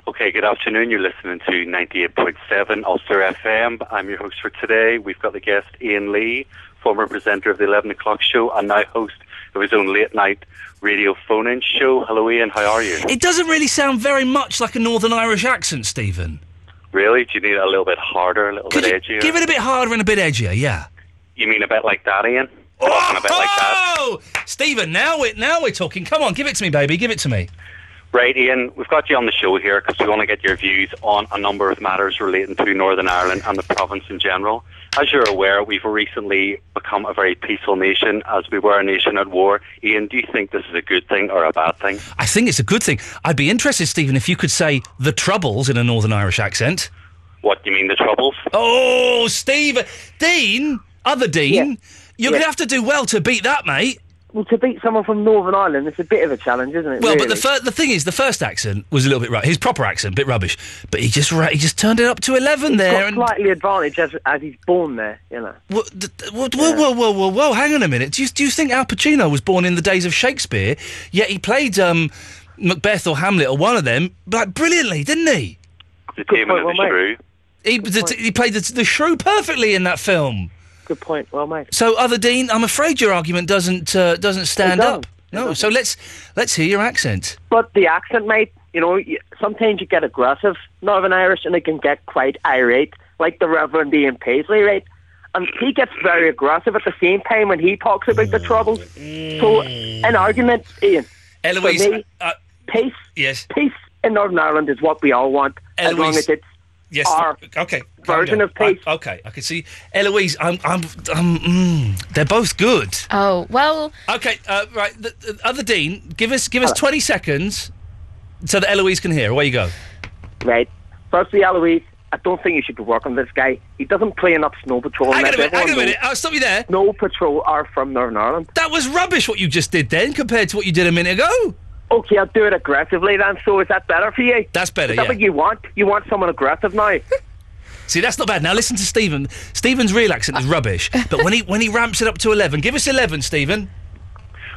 Okay, good afternoon. You're listening to 98.7 Ulster FM. I'm your host for today. We've got the guest Ian Lee, former presenter of the 11 o'clock show and now host of his own late night radio phone in show. Hello, Ian. How are you? It doesn't really sound very much like a Northern Irish accent, Stephen. Really? Do you need it a little bit harder, a little bit edgier? Give it a bit harder and a bit edgier, yeah. You mean a bit like that, Ian? Talking a bit like that? Oh, Stephen, now we're now we're talking. Come on, give it to me, baby. Give it to me. Right, Ian, we've got you on the show here because we want to get your views on a number of matters relating to Northern Ireland and the province in general. As you're aware, we've recently become a very peaceful nation as we were a nation at war. Ian, do you think this is a good thing or a bad thing? I think it's a good thing. I'd be interested, Stephen, if you could say the troubles in a Northern Irish accent. What, do you mean the troubles? Oh, Stephen. Dean, other Dean, you're going to have to do well to beat that, mate. Well, to beat someone from Northern Ireland, it's a bit of a challenge, isn't it? Well, really? but the fir- the thing is, the first accent was a little bit right. His proper accent, bit rubbish, but he just ra- he just turned it up to eleven He's there. got And slightly advantage as, as he's born there, you know. Whoa, whoa, whoa, whoa, whoa, whoa! Hang on a minute. Do you, do you think Al Pacino was born in the days of Shakespeare? Yet he played um, Macbeth or Hamlet or one of them, like brilliantly, didn't he? The Demon of the Shrew. He, the, he played the, the shrew perfectly in that film. Good point. Well made. So, other Dean, I'm afraid your argument doesn't uh, doesn't stand up. No. So let's let's hear your accent. But the accent, mate, you know, sometimes you get aggressive, Northern Irish, and it can get quite irate, like the Reverend Ian Paisley, right? And he gets very aggressive at the same time when he talks about the troubles. So, an argument, Ian, Eloise, for me, uh, peace, yes, peace in Northern Ireland is what we all want, as long Eloise, as it's Yes. our okay. version of peace. I- okay, I can see Eloise. I'm. I'm. I'm mm, they're both good. Oh well. Okay. Uh, right. The, the other Dean, give us give us twenty seconds so that Eloise can hear. Away you go. Right. Firstly, Eloise, I don't think you should be working with this guy. He doesn't play enough snow patrol. Hang on a minute. Hang on a minute. I'll stop you there. Snow patrol are from Northern Ireland. That was rubbish. What you just did then, compared to what you did a minute ago. Okay, I'll do it aggressively then. So is that better for you? That's better. Is that yeah. what you want? You want someone aggressive now? [laughs] See, that's not bad. Now listen to Stephen. Stephen's real accent is rubbish, but when he when he ramps it up to eleven, give us eleven, Stephen.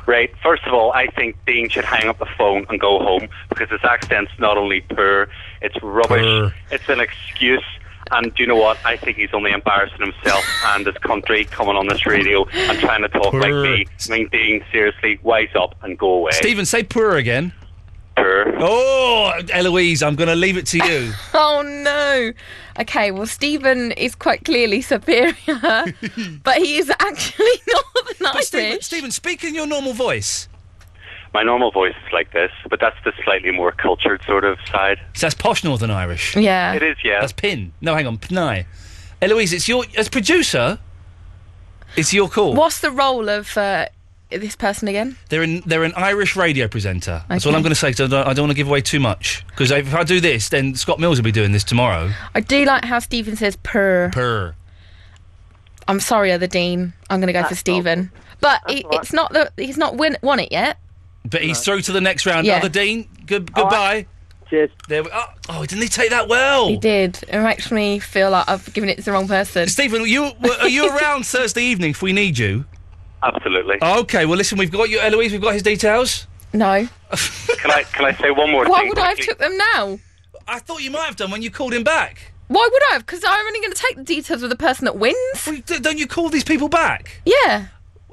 Right. First of all, I think Dean should hang up the phone and go home because his accent's not only poor, it's rubbish. Poor. It's an excuse, And do you know what? I think he's only embarrassing himself and his country coming on this radio and trying to talk like me. I mean, Dean, seriously, wise up and go away. Stephen, say purr again. Purr. Oh, Eloise, I'm going to leave it to you. [laughs] Oh no. Okay, well Stephen is quite clearly superior, [laughs] but he is actually [laughs] Northern But Irish. Stephen, Stephen, speak in your normal voice. My normal voice is like this, but that's the slightly more cultured sort of side. So that's posh Northern Irish. Yeah. It is, yeah. That's pin. No, hang on, pnai. Eloise, it's your as producer. It's your call. What's the role of uh, this person again? They're an they're an Irish radio presenter. That's all Okay. I'm going to say. 'cause I don't, I don't want to give away too much. Because if I do this, then Scott Mills will be doing this tomorrow. I do like how Stephen says purr. Purr. I'm sorry, other Dean. I'm going to go for Stephen. But it, it's not that he's not win- won it yet. But he's through to the next round. Yeah. Other Dean, good goodbye. Cheers. There we, oh, oh, didn't he take that well? He did. It makes me feel like I've given it to the wrong person. Stephen, you are you [laughs] around Thursday evening if we need you? Absolutely. Okay, well listen, we've got you, Eloise. We've got his details. No. [laughs] Can I can I say one more thing? Why thing? would I have took them now? I thought you might have done when you called him back. Why would I have? Because I'm only going to take the details of the person that wins. don't you call these people back? Yeah.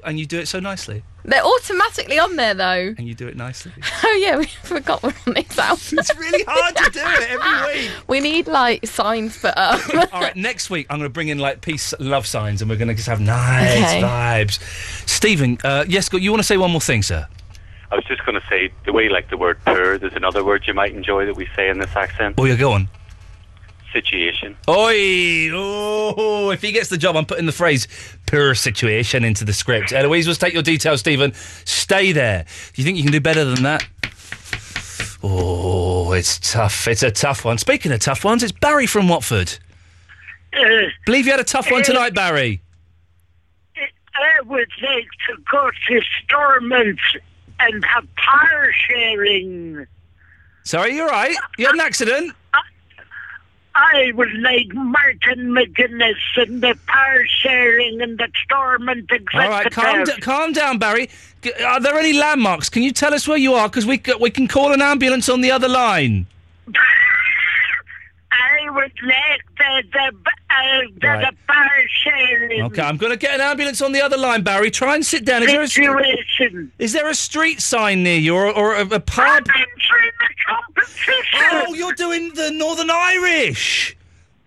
And you do it so nicely. They're automatically on there, though. And you do it nicely. [laughs] Oh, yeah, we [laughs] forgot we're on this album. [laughs] it's really hard to do it every week. We need, like, signs put up. All right, next week I'm going to bring in like peace, love signs, and we're going to just have nice Okay. vibes. Stephen, uh, yes, you want to say one more thing, sir? I was just going to say the way you like the word purr. There's another word you might enjoy that we say in this accent. Oh, yeah, go on. Situation. Oi! Oh, if he gets the job, I'm putting the phrase "poor situation" into the script. Eloise, let's take your details, Stephen. Stay there. Do you think you can do better than that? Oh, it's tough. It's a tough one. Speaking of tough ones, it's Barry from Watford. Uh, Believe you had a tough one uh, tonight, Barry. Uh, I would like to go to Stormont and have power sharing. Sorry, you're right. You had an accident. I would like Martin McGuinness and the power sharing and the Stormont executive. All right, calm, d- calm down, Barry. Are there any landmarks? Can you tell us where you are? Because we, c- we can call an ambulance on the other line. [laughs] I would like the the uh, the, Right. the. Okay, I'm going to get an ambulance on the other line, Barry. Try and sit down. Is there a, Situation. is there a street sign near you or, or a, a pub? entering the competition. Oh, you're doing the Northern Irish.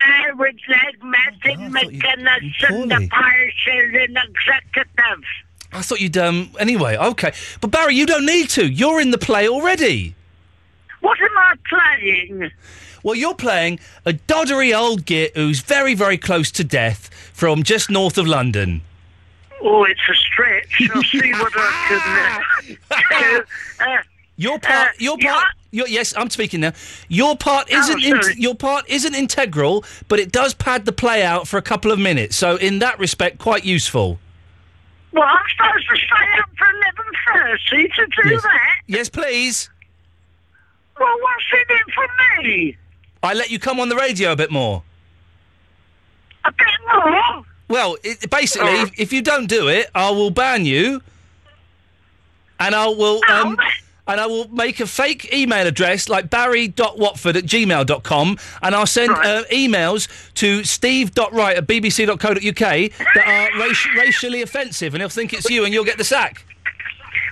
I would like Martin McGuinness and the power sharing executive. I thought you'd um. Anyway, okay, but Barry, you don't need to. You're in the play already. What am I playing? Well, you're playing a doddery old git who's very, very close to death from just north of London. Oh, it's a stretch. I'll [laughs] see what I can. Uh, [laughs] uh, Your part, your part, your, yes, I'm speaking now. Your part isn't in, your part isn't integral, but it does pad the play out for a couple of minutes. So, in that respect, quite useful. well, I'm supposed to stay up for eleven thirty to do Yes. that. Yes, please. Well, what's in it for me? I let you come on the radio a bit more. A bit more. Well, it, basically, if, if you don't do it, I will ban you, and I will um, and I will make a fake email address like barry.watford at gmail.com, and I'll send uh, emails to steve.wright at bbc.co.uk that are raci- racially offensive, and he'll think it's you, and you'll get the sack.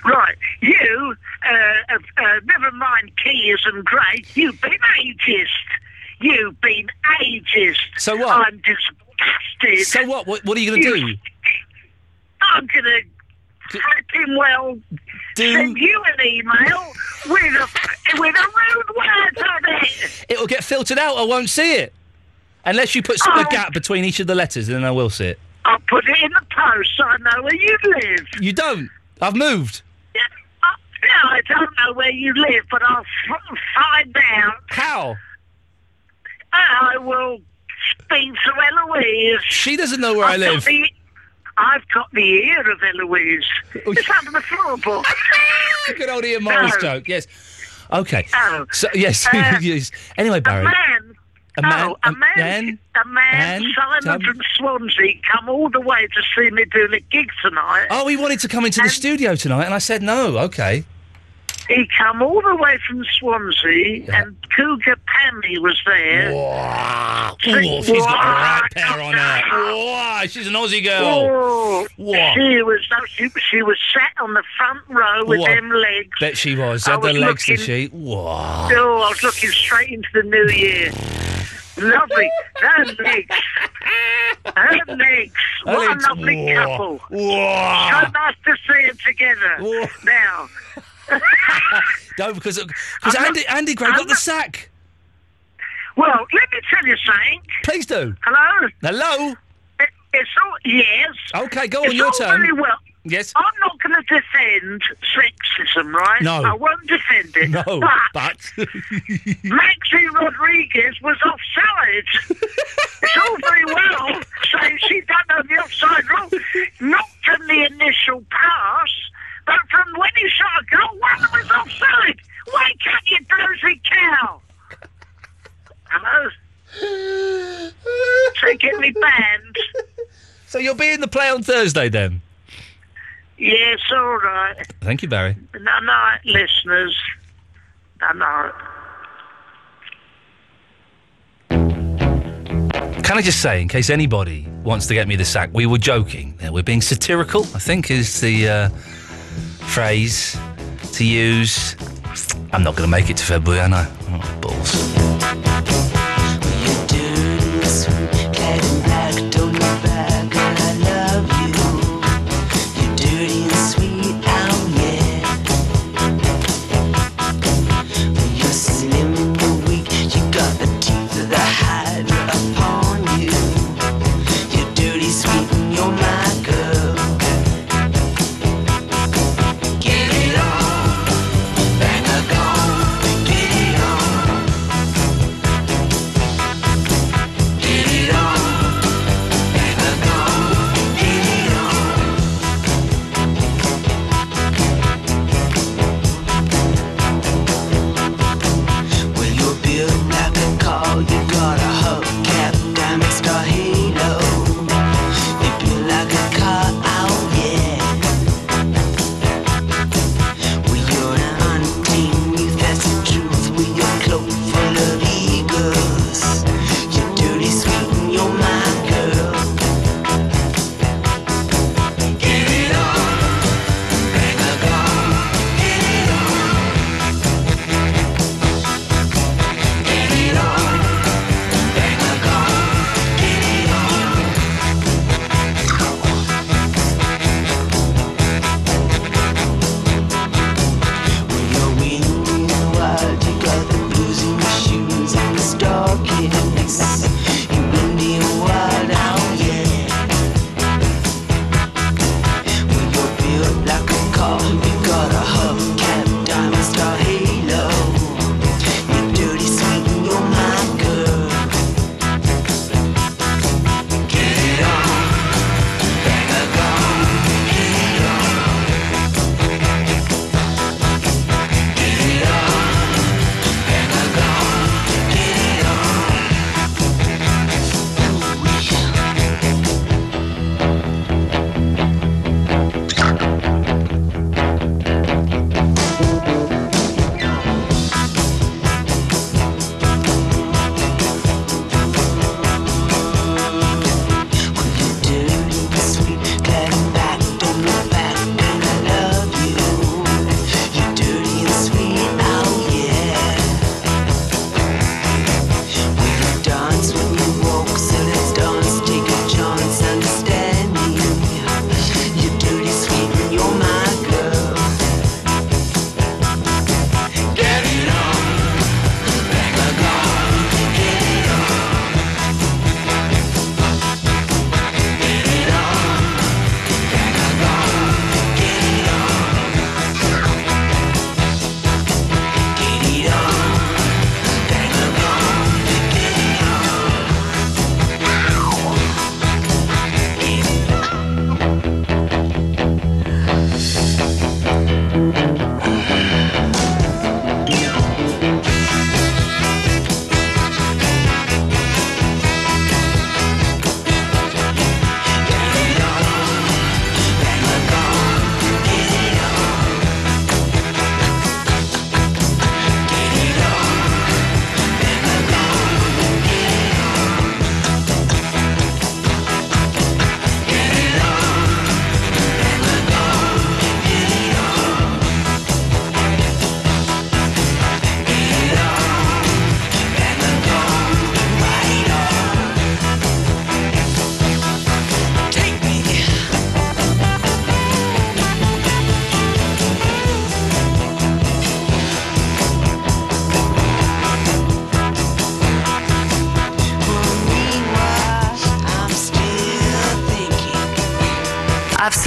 Right, you, uh, uh, uh, never mind Keys and Gray, you've been ageist. You've been ageist. So what? I'm disgusted. So what? What, what are you going to do? I'm gonna flipping well send you an email with a with a rude word on it. It'll get filtered out. I won't see it unless you put s- a oh. gap between each of the letters, and then I will see it. I'll put it in the post so I know where you live. You don't. I've moved. Oh, no, I don't know where you live, but I'll f- find out. How? I will speak to Eloise. She doesn't know where I I've got live. the- I've got the ear of Eloise. It's under the floorboard. [laughs] Good old Ian Morris No. joke. Yes. Okay. Oh. So yes. [laughs] Uh, yes. Anyway, Barry. A man. A man- oh, a a man. man- a man, man- Simon from Swansea, come all the way to see me doing a gig tonight. Oh, he wanted to come into the studio tonight, and I said no. Okay. He come all the way from Swansea, and Cougar Pammy was there. Oh, she's got the right pair on her. Whoa, she's an Aussie girl. Oh, Whoa. she was she, she was sat on the front row with Whoa. them legs. Bet she was. Had the was legs, did looking- she? Whoa. Oh, I was looking straight into the new year. Lovely. Her legs. Her legs. What a lovely Whoa. couple. Whoa. So nice to see them together. Now, [laughs] No, because because Andy Andy Gray got the sack. well, let me tell you something. Please do. Hello? Hello. It, it's all, yes. Okay, go on, it's your all turn. Very well. Yes. I'm not going to defend sexism, right? No. I won't defend it. No, But but [laughs] Maxi Rodriguez was offside. it's all very well saying she done know the offside rule. Not from the initial pass, but from when he shot a goal, one was offside. Wake up, you dozy cow. Hello? So get me banned. so you'll be in the play on Thursday then. Yes, all right. Thank you, Barry. Good night, listeners. Good night. Can I just say, in case anybody wants to get me the sack, we were joking. We're being satirical. I think is the uh, phrase to use. I'm not going to make it to February, am I? Oh, balls.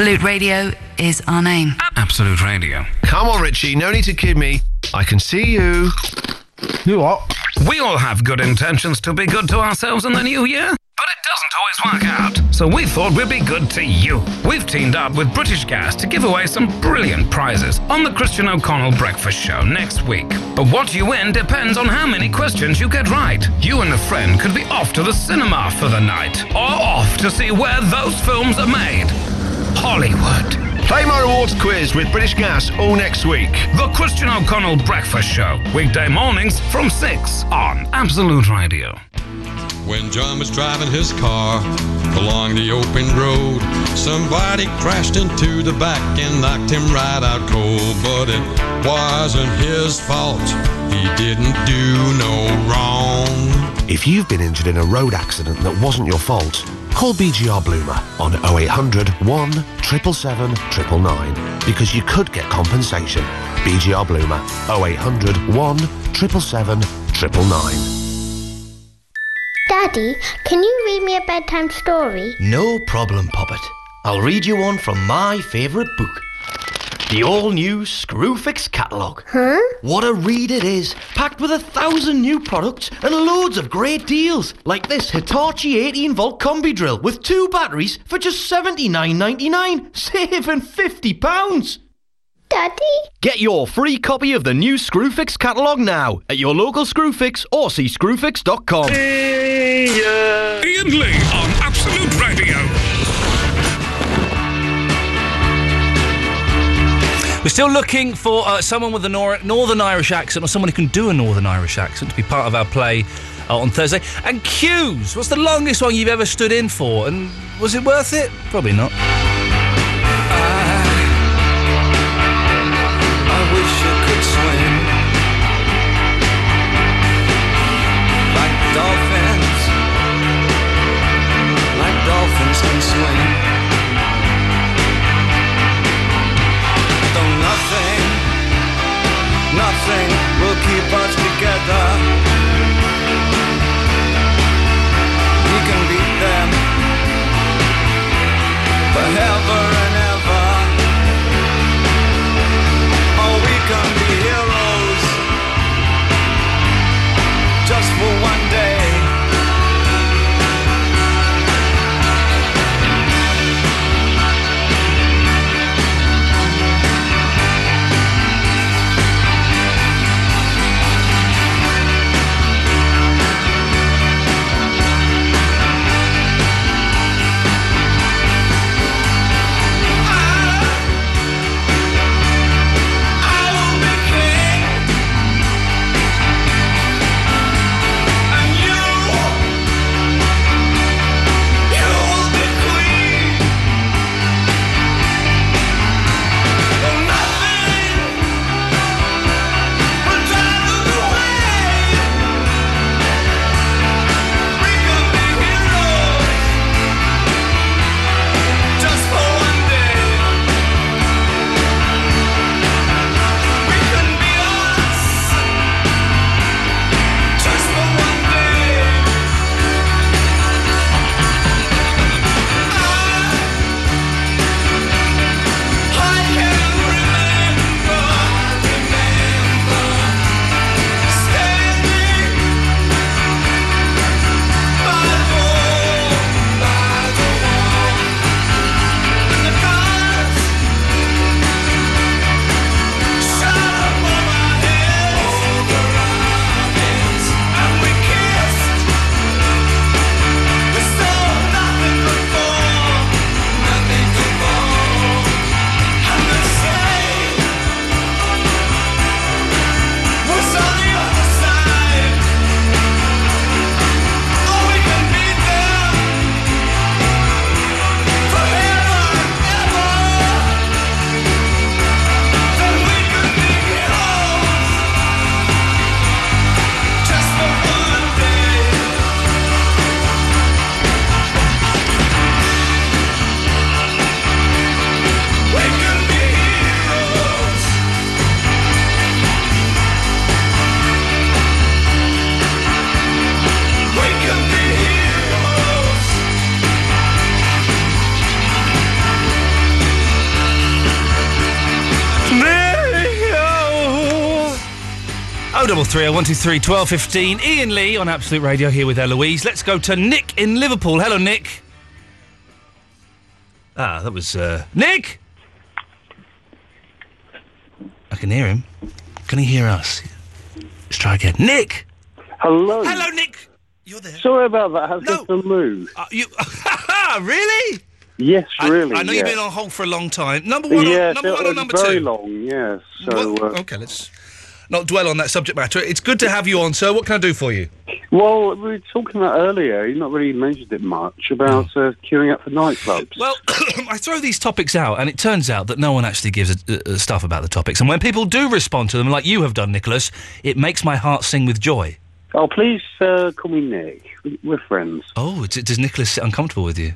Absolute Radio is our name. Absolute Radio. Come on, Richie, no need to kid me. I can see you. You what? We all have good intentions to be good to ourselves in the new year, but it doesn't always work out. So we thought we'd be good to you. We've teamed up with British Gas to give away some brilliant prizes on the Christian O'Connell Breakfast Show next week. But what you win depends on how many questions you get right. You and a friend could be off to the cinema for the night, or off to see where those films are made. Hollywood. Play my rewards quiz with British Gas all next week. The Christian O'Connell Breakfast Show, weekday mornings from 6 on Absolute Radio. When John was driving his car along the open road, somebody crashed into the back and knocked him right out cold. But it wasn't his fault. He didn't do no wrong. If you've been injured in a road accident that wasn't your fault, call BGR Bloomer on 0800 1 777 999 because you could get compensation. BGR Bloomer 0800 1 777 999. Daddy, can you read me a bedtime story? No problem, Poppet. I'll read you one from my favourite book. The all-new Screwfix catalogue. Huh? What a read it is! Packed with a thousand new products and loads of great deals, like this Hitachi 18-volt combi drill with two batteries for just $79.99, [laughs] saving £50. Daddy? Get your free copy of the new Screwfix catalogue now at your local Screwfix or see screwfix.com. Iain Lee We're still looking for uh, someone with a nor- Northern Irish accent or someone who can do a Northern Irish accent to be part of our play uh, on Thursday. And queues. What's the longest one you've ever stood in for? And was it worth it? Probably not. 033 Iain Lee on Absolute Radio here with Eloise. Let's go to Nick in Liverpool. Hello, Nick. Ah, that was uh, Nick. I can hear him. Can he hear us? Let's try again. Nick. Hello. Hello, Nick. You're there. Sorry about that. I have no. to move. Uh, you [laughs] really? Yes, really. I, I know yes. you've been on hold for a long time. Number one. Yeah. on, number one or number very two. Very long. Yes. So. Well, uh, okay. Let's not dwell on that subject matter. It's good to have you on, sir. What can I do for you? Well, we were talking about earlier. You've not really mentioned it much about uh, queuing up for nightclubs. Well, [coughs] I throw these topics out, and it turns out that no one actually gives a, a, a stuff about the topics. And when people do respond to them, like you have done, Nicholas, it makes my heart sing with joy. Oh, please uh, call me Nick. We're friends. Oh, d- does Nicholas sit uncomfortable with you?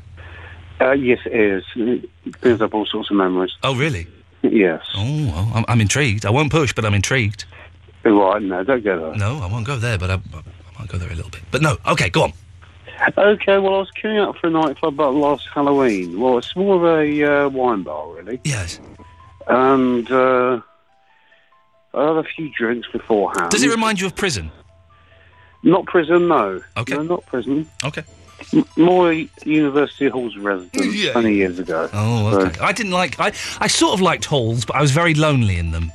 Uh, yes, it is. It brings up all sorts of memories. Oh, really? Yes. Oh, well, I'm, I'm intrigued. I won't push, but I'm intrigued. Right, no, don't go there. No, I won't go there, but I, I might go there a little bit. But no, okay, go on. Okay, well, I was queuing up for a nightclub about last Halloween. Well, it's more of a uh, wine bar, really. Yes. And uh, I had a few drinks beforehand. Does it remind you of prison? Not prison, no. Okay. No, not prison. Okay. M- more University Halls residence Yeah. 20 years ago. Oh, So- okay. I didn't like. I, I sort of liked halls, but I was very lonely in them.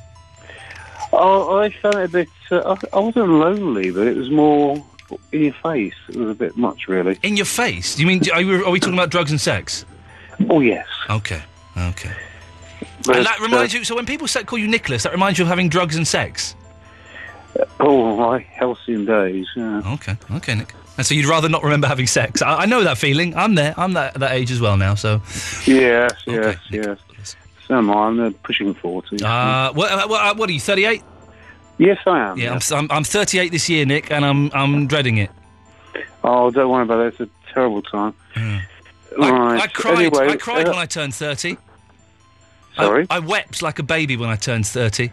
Oh, I felt a bit. Uh, I, I wasn't lonely, but it was more in your face. It was a bit much, really. In your face? You mean? Are, you, are we talking about drugs and sex? Oh yes. Okay. Okay. But, and that reminds uh, you. So when people say, call you Nicholas, that reminds you of having drugs and sex. Oh, my halcyon days. Yeah. Okay. Okay, Nick. And so you'd rather not remember having sex. I, I know that feeling. I'm there. I'm that that age as well now. So. Yes, yes, yes. So am I. I'm pushing 40. Uh, what, uh, what, uh, what are you? 38? yes, I am. Yeah, I'm, s- I'm, I'm 38 this year, Nick, and I'm I'm dreading it. Oh, don't worry about it. It's a terrible time. I, Right. I cried. Anyway, I cried uh, when I turned 30. Sorry? I, I wept like a baby when I turned 30.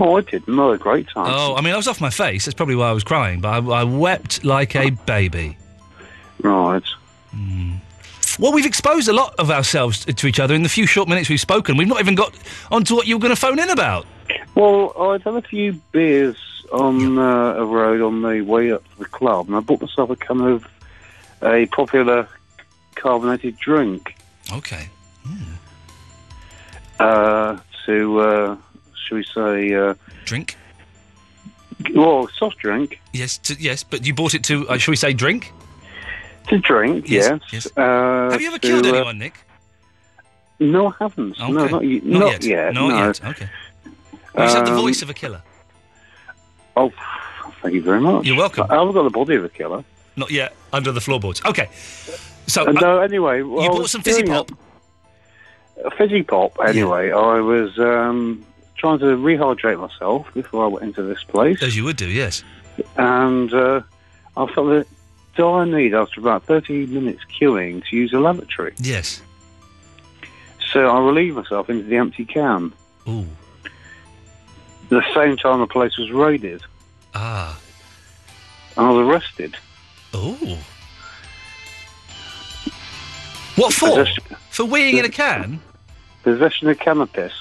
Oh, I did. Not a great time. Oh, I mean, I was off my face. That's probably why I was crying. But I, I wept like a baby. Right. Well, we've exposed a lot of ourselves to each other in the few short minutes we've spoken. We've not even got onto what you were going to phone in about. Well, I'd had a few beers on uh, a road on the way up to the club, and I bought myself a can of a popular carbonated drink Okay. uh, to, uh, shall we say, uh, Drink? well, soft drink. Yes, to, yes, but you bought it to, uh, shall we say, drink? To drink, Yes, yes. Uh, Have you ever to, killed uh, anyone, Nick? No, I haven't. No, not, Not not, yet. yet. Not no. yet, okay. You just have the voice of a killer. Oh, thank you very much. You're welcome. I haven't got the body of a killer. Not yet, under the floorboards. Okay. So, Uh, uh, no, anyway. well, you bought some fizzy pop? Fizzy pop, anyway. I was um, trying to rehydrate myself before I went into this place. As you would do, yes. And uh, I felt the dire need after about 30 minutes queuing to use a lavatory. Yes. So I relieved myself into the empty can. Ooh. At the same time, the place was raided. Ah. And I was arrested. Ooh. What for? Possession, For weeing in a can? possession of cannabis.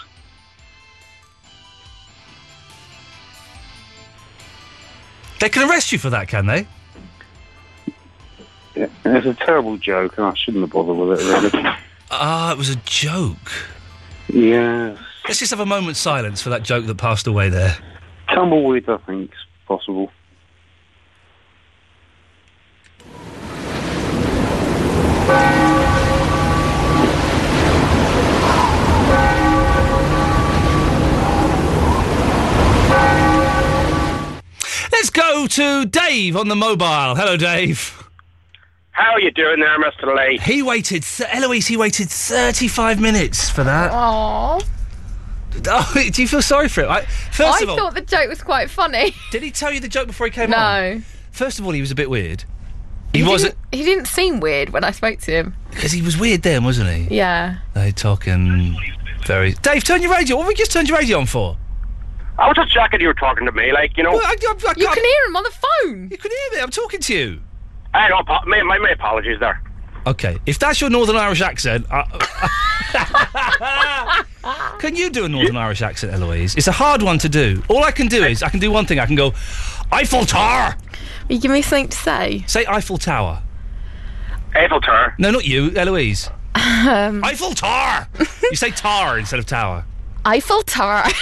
They can arrest you for that, can they? Yeah, It's a terrible joke, and I shouldn't have bothered with it, really. Ah, it was a joke. yes. Let's just have a moment's silence for that joke that passed away there. Tumbleweed, I think, is possible. Let's go to Dave on the mobile. Hello, Dave. How are you doing there, Mr. Lee? He waited, th- Eloise, he waited 35 minutes for that. Aww. [laughs] Oh, do you feel sorry for him? I, first I of all, thought the joke was quite funny. [laughs] did he tell you the joke before he came on? No. First of all, he was a bit weird. He, He wasn't, Didn't, he didn't seem weird when I spoke to him. because he was weird then, wasn't he? Yeah. They talking very. Dave, turn your radio. What have we just turned your radio on for? I was just checking you were talking to me, like, you know. Well, I- I- I You can't- can hear him on the phone. You can hear me. I'm talking to you. I don't, apo- my, my, my apologies there. Okay, if that's your Northern Irish accent, I, [laughs] Can you do a Northern Irish accent, Eloise? It's a hard one to do. All I can do is I can do one thing. I can go Eiffel Tower. Will you give me something to say? Say Eiffel Tower. Eiffel Tower. No, not you, Eloise. [laughs] Um, Eiffel Tower. you say tar instead of tower. Eiffel Tower. [laughs]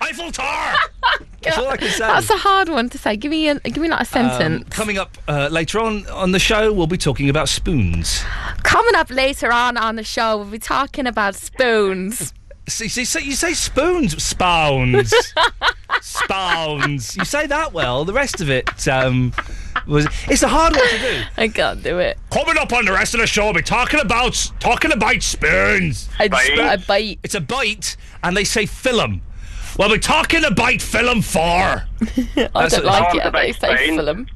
Eiffel Tower. [laughs] That's all I can say. That's a hard one to say. Give me a, give me like a sentence. Um, coming up uh, later on on the show, we'll be talking about spoons. Coming up later on on the show, we'll be talking about spoons. [laughs] See, see, see, you say spoons, spawns, [laughs] spawns. You say that well. The rest of it um, was. It's a hard one to do. I can't do it. Coming up on the rest of the show, we'll be talking about talking about spoons. A bite. It's a bite, and they say film. Well, we're talking about film four. [laughs] I don't like it. how They say film.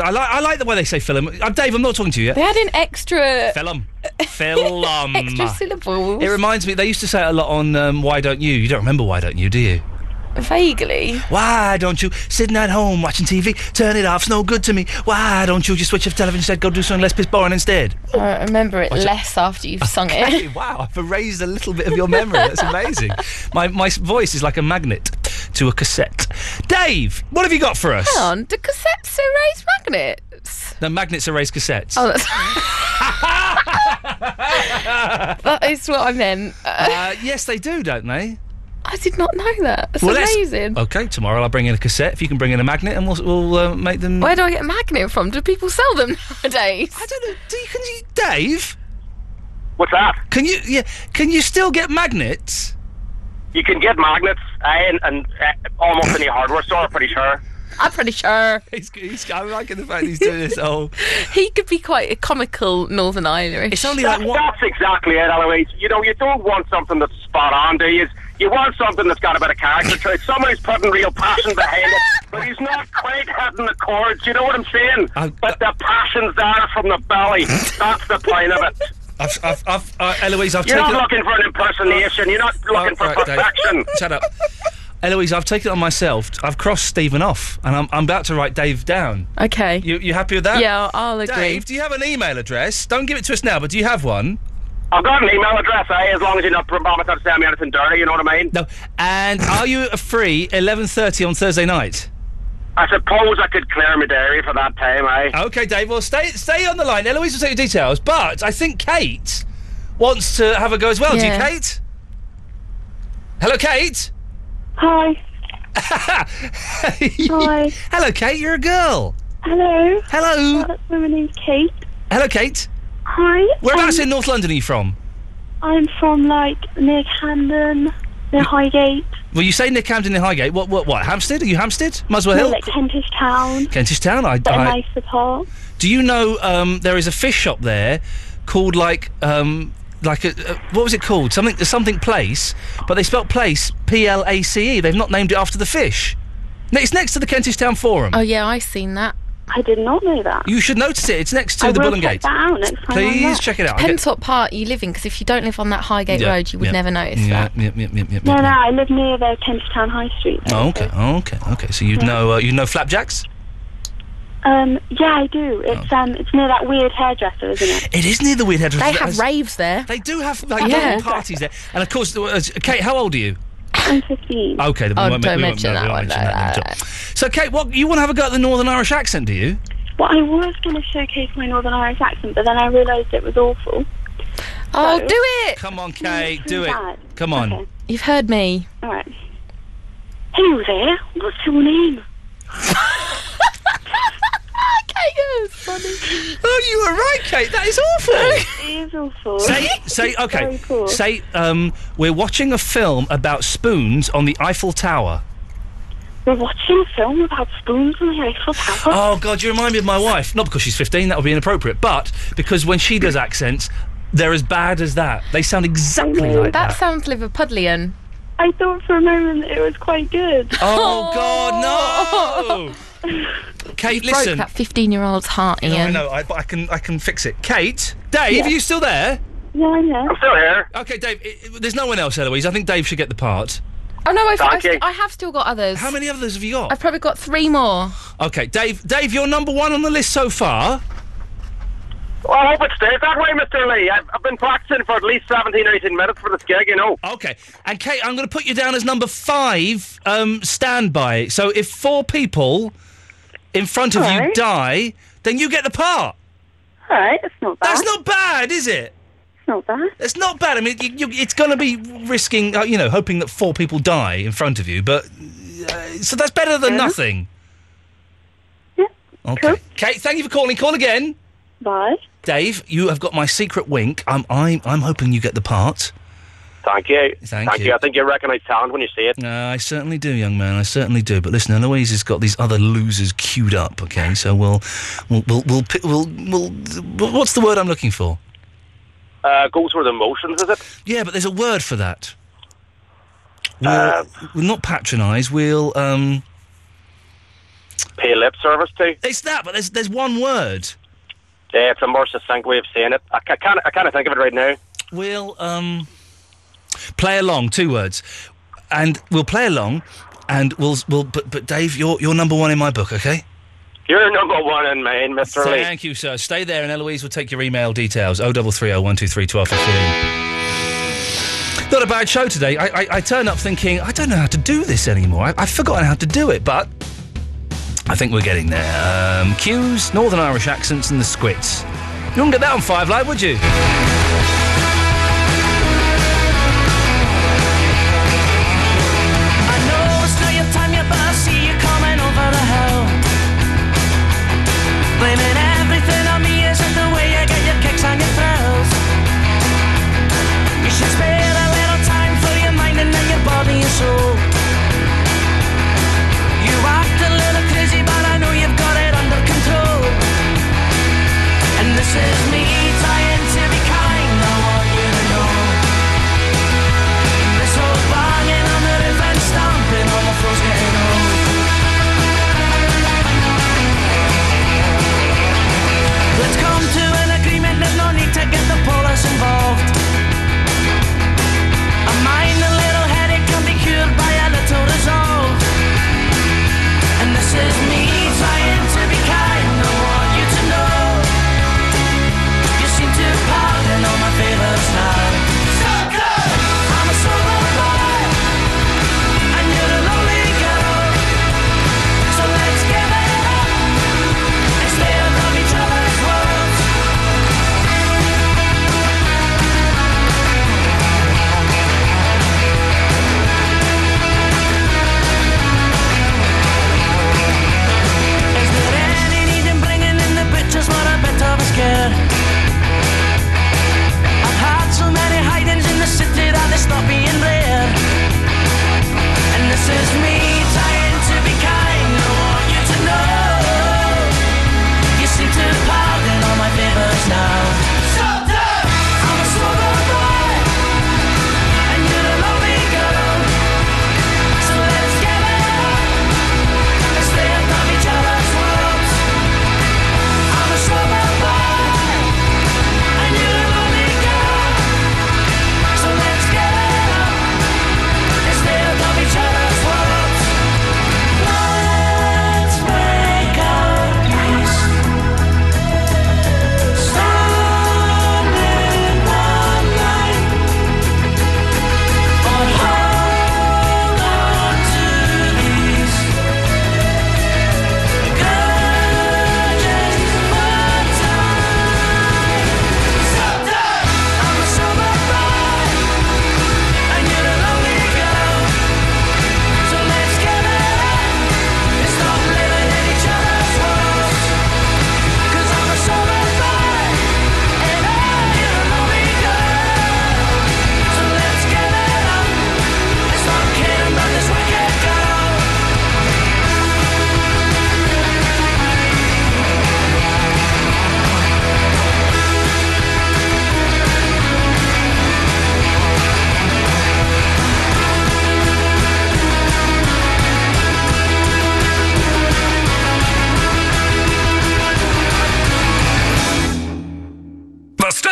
I like I like the way they say film. Uh, Dave, I'm not talking to you yet. They had an extra Film. [laughs] Film. extra syllables. It reminds me. They used to say it a lot on um, Why Don't You? You don't remember Why Don't You, do you? Vaguely. Why don't you sitting at home watching TV? Turn it off. It's no good to me. Why don't you just switch off television instead? Go do something less piss boring instead. I remember it it- less after you've sung Okay, it. [laughs] wow, I've erased a little bit of your memory. That's amazing. my my voice is like a magnet to a cassette. Dave, what have you got for us? Hang on, do cassettes erase magnets? The magnets erase cassettes. Oh, that's. [laughs] that is what I meant. [laughs] Uh, yes, they do, don't they? I did not know that. That's Well, amazing. Okay, tomorrow I'll bring in a cassette. If you can bring in a magnet, and we'll we'll uh, make them. Where do I get a magnet from? Do people sell them [laughs] nowadays? I don't know. Do you, can you, Dave? What's that? Can you yeah? Can you still get magnets? You can get magnets uh, in, and uh, almost any hardware store, I'm pretty sure. I'm pretty sure. [laughs] He's, he's, I'm liking the fact he's doing this whole. [laughs] He could be quite a comical Northern Irish. It's only That- one... That's exactly it, Eloise. You know, you don't want something that's spot on, do you? You want something that's got a bit of character to it. Somebody's putting real passion behind it, [laughs] but he's not quite hitting the chords. You know what I'm saying? but the passion's there from the belly. That's the point of it. I've, I've, I've uh, Eloise, I've You're taken. not looking for an impersonation. You're not looking for All right, Dave. perfection. Shut up. Eloise, I've taken it on myself. I've crossed Stephen off, and I'm, I'm about to write Dave down. Okay. You, you happy with that? Yeah, I'll agree. Dave, do you have an email address? Don't give it to us now, but do you have one? I've got an email address, eh? As long as you're not promising to send me anything dirty, you know what I mean? No. And are you free 11.30 on Thursday night? I suppose I could clear my diary for that time, eh? Okay, Dave. Well, stay stay on the line. Eloise will take your details, but I think Kate wants to have a go as well. Do you, Kate? Hello, Kate. Hi. [laughs] Hi. Hello, Kate. You're a girl. Hello. Hello. Uh, my name's Kate. Hello, Kate. Hi. Whereabouts um, in North London are you from? I'm from like near Camden, near Highgate. Well, you say near Camden near Highgate. What? What? What? Hampstead? Are you Hampstead? Muswell No, Hill? like Kentish Town. Kentish Town. I. But a I nicer part. do you know um, there is a fish shop there called like um, like a, uh, what was it called? Something something place, but they spelt place P L A C E. They've not named it after the fish. It's next to the Kentish Town Forum. Oh yeah, I've seen that. I did not know that. You should notice it. It's next to I the will Bull and check Gate. that out next time I'm Please there. check it out. I Depends what part you live in, because if you don't live on that Highgate Yeah, Road, you would yeah, never notice yeah, that. Yeah, yeah, yeah, yeah, No, yeah. no, I live near the Kentish Town High Street. Oh, okay, okay, okay. So you would Yeah. know uh, you know flapjacks? Um, yeah, I do. It's um, it's near that weird hairdresser, isn't it? It is near the weird hairdresser. They have raves there. They do have like Yeah. little parties there, and of course, uh, Kate, how old are you? I'm 15. Okay, then we Oh, won't, don't we won't- mention we that won't one, mention no, that no, then at all. So, Kate, what you want to have a go at the Northern Irish accent? Do you? Well, I was going to showcase my Northern Irish accent, but then I realised it was awful. Oh, So- do it! Come on, Kate, do it. bad. Come on. Okay. You've heard me. All right. Hello there. What's your name? [laughs] Oh, you were right, Kate. That is awful. [laughs] It is awful. say, say, okay. Say, um, we're watching a film about spoons on the Eiffel Tower. We're watching a film about spoons on the Eiffel Tower. Oh God, you remind me of my wife. Not because she's 15, that would be inappropriate, but because when she does accents, they're as bad as that. They sound exactly like that that. sounds Liverpudlian. I thought for a moment it was quite good. Oh God, no! [laughs] [laughs] Kate, Broke listen. that 15 year old's heart, You know, I Iain. know, I, but I can, I can fix it. Kate, Dave, Yeah. are you still there? Yeah, I'm there. I'm still here. Okay, Dave. i i- there's no one else, Eloise. I think Dave should get the part. Oh no, I've, I've, you. I have still got others. How many others have you got? I've probably got three more. Okay, Dave. Dave, you're number one on the list so far. Well, I hope it stays that way, Mr. Lee. I've, I've been practicing for at least 17 or 18 minutes for this gig, you know. Okay. And Kate, I'm going to put you down as number five, um, standby. So if four people in front of you die, then you get the part. All right, it's not bad. That's not bad, is it? It's not bad. It's not bad. I mean, you, you, it's going to be risking, uh, you know, hoping that four people die in front of you, but. Uh, so that's better than nothing. Yeah. Okay. Kate, thank you for calling. Call again. Bye. Dave, you have got my secret wink. I'm, I'm, I'm hoping you get the part. Thank you. Thank you. I think you recognise talent when you see it. No, I certainly do, young man. I certainly do. But listen, Eloise has got these other losers queued up. Okay, so we'll, we'll, we'll, we'll, pi- we'll, we'll what's the word I'm looking for? Uh, goes through the motions, is it? Yeah, but there's a word for that. We'll, Uh, we'll not patronise. We'll um. Pay lip service to. It's that, but there's there's one word. Yeah, it's a more succinct way of saying it. I, ca- can't, I can't think of it right now. We'll um. Play along. Two words, and we'll play along, and we'll we'll. But but Dave, you're you're number one in my book. Okay. You're number one in Maine, Mr. Lee. Thank you, sir. Stay there, and Eloise will take your email details. Oh, double three, oh, one, two, three, twelve, fifteen. Not a bad show today. I, I, I turn up thinking I don't know how to do this anymore. I, I've forgotten how to do it, but I think we're getting there. Um, queues, Northern Irish accents, and the squits. You wouldn't get that on Five Live, would you?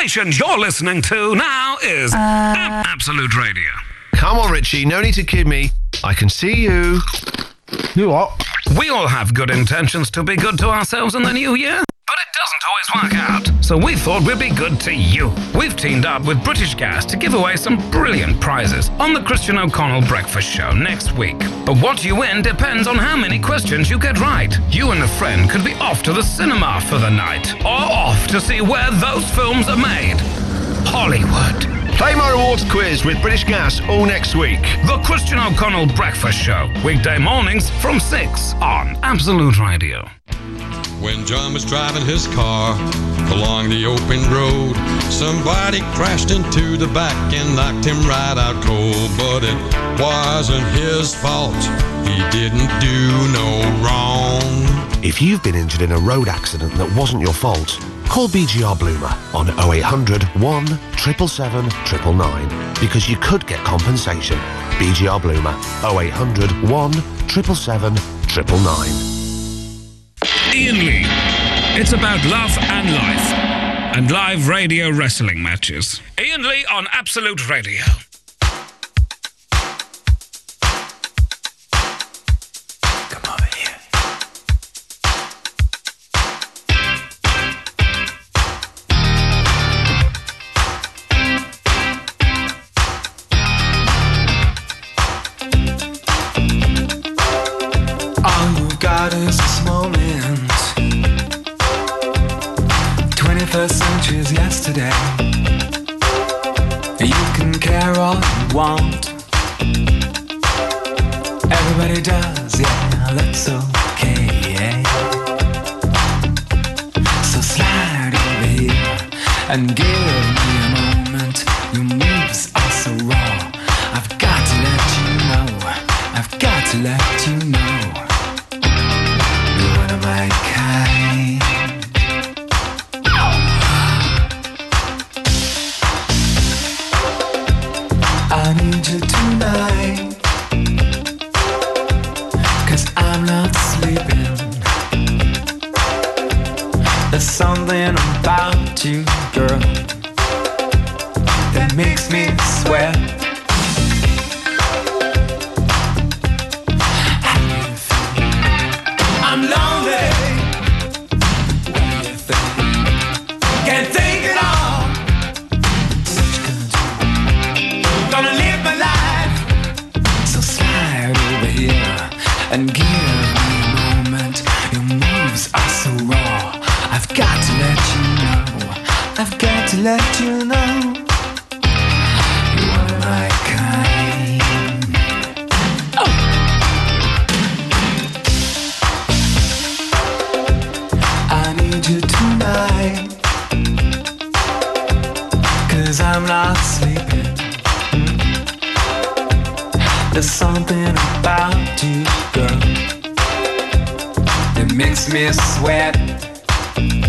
Station you're listening to now is uh. Ab- Absolute Radio. Come on, Richie, no need to kid me. I can see you. You what? We all have good intentions to be good to ourselves in the new year, but it doesn't always work out. So we thought we'd be good to you. We've teamed up with British Gas to give away some brilliant prizes on the Christian O'Connell Breakfast Show next week. But what you win depends on how many questions you get right. You and a friend could be off to the cinema for the night, or off to see where those films are made. Hollywood. Play my rewards quiz with British Gas all next week. The Christian O'Connell Breakfast Show, weekday mornings from 6 on Absolute Radio. When John was driving his car along the open road, somebody crashed into the back and knocked him right out cold. But it wasn't his fault. He didn't do no wrong. If you've been injured in a road accident that wasn't your fault, call BGR Bloomer on 0800 1 777 999 because you could get compensation. BGR Bloomer 0800 1 777 999. Iain Lee. It's about love and life and live radio wrestling matches. Iain Lee on Absolute Radio. Yesterday. You can care all you want. Everybody does, yeah, that's okay. So slide over here and give sweat.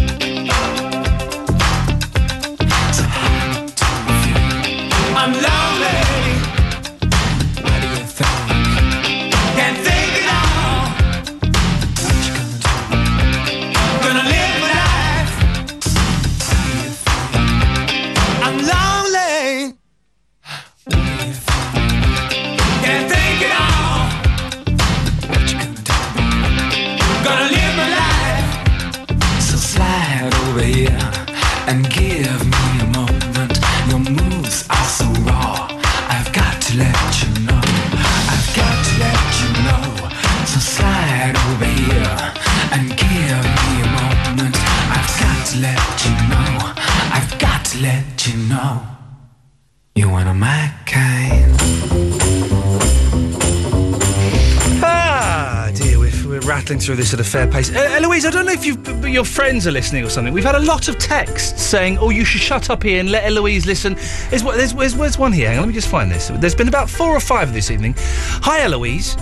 Rattling through this at a fair pace. Uh, Eloise, I don't know if you've, b- b- your friends are listening or something. We've had a lot of texts saying, "Oh, you should shut up here and let Eloise listen." There's, one- there's, there's, there's one here. Hang on, let me just find this. There's been about four or five this evening. Hi, Eloise.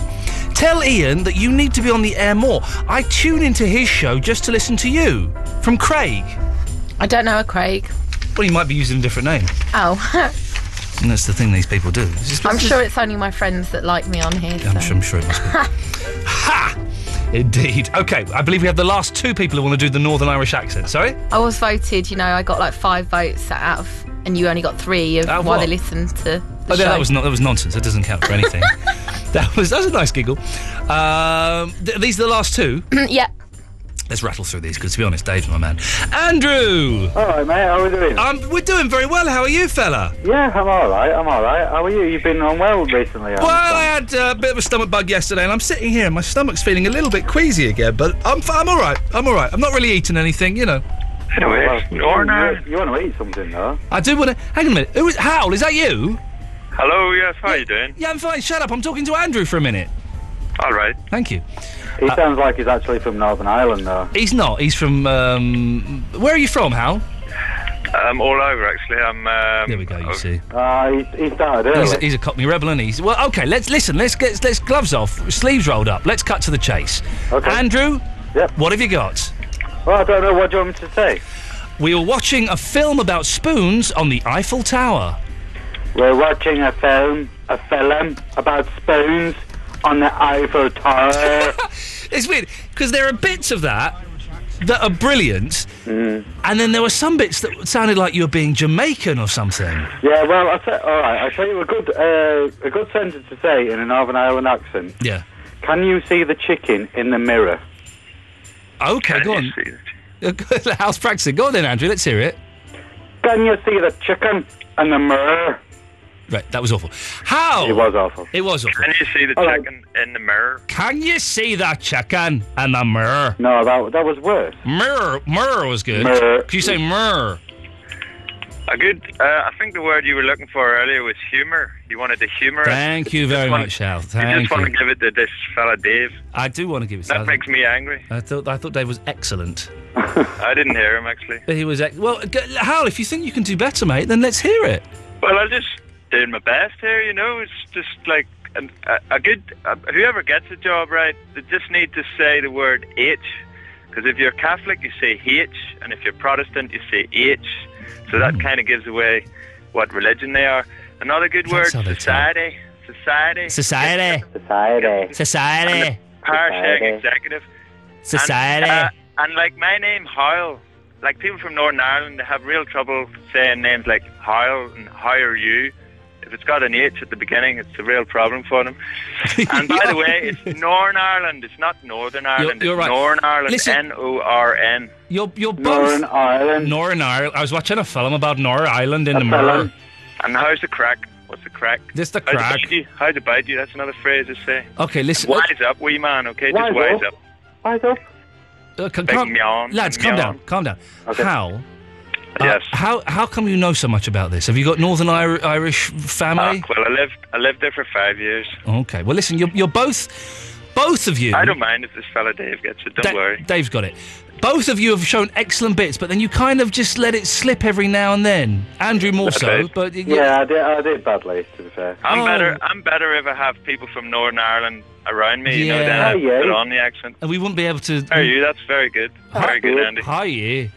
Tell Ian that you need to be on the air more. I tune into his show just to listen to you. From Craig. I don't know a Craig. Well, he might be using a different name. Oh, [laughs] And that's the thing these people do. It's just- I'm sure it's only my friends that like me on here. I'm so. sure, I'm sure it must be. [laughs] Indeed. Okay, I believe we have the last two people who want to do the Northern Irish accent. Sorry? I was voted, you know, I got like five votes out of, and you only got three of Out of why what? they listened to the Oh, show. yeah, that was not, that was nonsense. That doesn't count for anything. [laughs] that was that was a nice giggle. Um, th- these are the last two. [clears throat] yeah. Let's rattle through these because, to be honest, Dave's my man. Andrew. All right, mate. How are we doing? Um, we're doing very well. How are you, fella? Yeah, I'm all right. I'm all right. How are you? You've been unwell recently. I Well, I had uh, a bit of a stomach bug yesterday, and I'm sitting here, and my stomach's feeling a little bit queasy again. But I'm, f- I'm all right. I'm all right. I'm not really eating anything, you know. Anyway, or now. you, you want to eat something, though? I do want to. Hang on a minute. Who is Howl? Is that you? Hello, yes, how are you doing? Yeah, I'm fine. Shut up. I'm talking to Andrew for a minute. All right. Thank you. He Uh, sounds like he's actually from Northern Ireland, though. He's not. He's from. Um, where are you from, Hal? I'm all over, actually. I'm. Um, there we go. You see. Uh, he, he started early. He's a, he's a Cockney rebel, and he's well. Okay, let's listen. Let's get let's gloves off, sleeves rolled up. Let's cut to the chase. Okay. Andrew. Yep. What have you got? Well, I don't know. What do you want me to say? We were watching a film about spoons on the Eiffel Tower. We're watching a film, a film about spoons on the Eiffel Tower. [laughs] It's weird because there are bits of that that are brilliant, Mm. and then there were some bits that sounded like you were being Jamaican or something. Yeah, well, I'll tell, all right. I'll tell you a good, uh, a good sentence to say in a Northern Ireland accent. Yeah. Can you see the chicken in the mirror? Okay, go on. [laughs] How's practicing? Go on then, Andrew. Let's hear it. Can you see the chicken in the mirror? Right, that was awful. How? It was awful. It was awful. Can you see the All right. chicken in the mirror? Can you see that chicken in the mirror? No, that that was worse. Mirror, mirror was good. Mirror. Could you say mirror? A good. Uh, I think the word you were looking for earlier was humour. You wanted to humour it. Thank you very want- much, Hal. You Thank just want you. to give it to this fella Dave. I do want to give it. That makes me angry. I thought I thought Dave was excellent. [laughs] I didn't hear him actually. He was ex- well, g- Hal. If you think you can do better, mate, then let's hear it. Well, I'm just doing my best here. You know, it's just like an, a, a good. Uh, whoever gets a job right, they just need to say the word H. Because if you're Catholic, you say H, and if you're Protestant, you say H. So Hmm. that kind of gives away what religion they are. Another good word, That's how society. Society. Society. Society. Society. Parsec executive. Society. And, uh, and like my name, Hoyle. Like people from Northern Ireland, they have real trouble saying names like Hoyle and How are you? If it's got an H at the beginning, it's a real problem for them. [laughs] and by the way, it's Northern Ireland. It's not Northern Ireland. you're it's right. Northern Ireland. Listen- N O R N. You're you're both Northern Ireland. Northern Ireland. I was watching a film about Northern Ireland in A the film. mirror. And how's the crack? What's the crack? This the How's crack. bite you? How's the bite you? That's another phrase to say. Okay, listen. Wise up, wee man. Okay, just Wise wise up. up. Wise up. Uh, c- Big calm- meow, lads, big calm down, calm down. Okay. How? Uh, Yes. how how come you know so much about this? Have you got Northern Ir- Irish family? Ah, well, I lived I lived there for five years. okay. Well, listen, you're you're both both of you. I don't mind if this fella Dave gets it. Don't Da- worry. Dave's got it. Both of you have shown excellent bits, but then you kind of just let it slip every now and then. Andrew more so, but y- Yeah, I did, I did badly, to be fair. I'm Oh. better. I'm better if I have people from Northern Ireland around me. You know, Yeah. then I Oh, yeah. put on the accent. and we wouldn't be able to. How are you? That's very good. Very good, Andy. Hi, yeah. How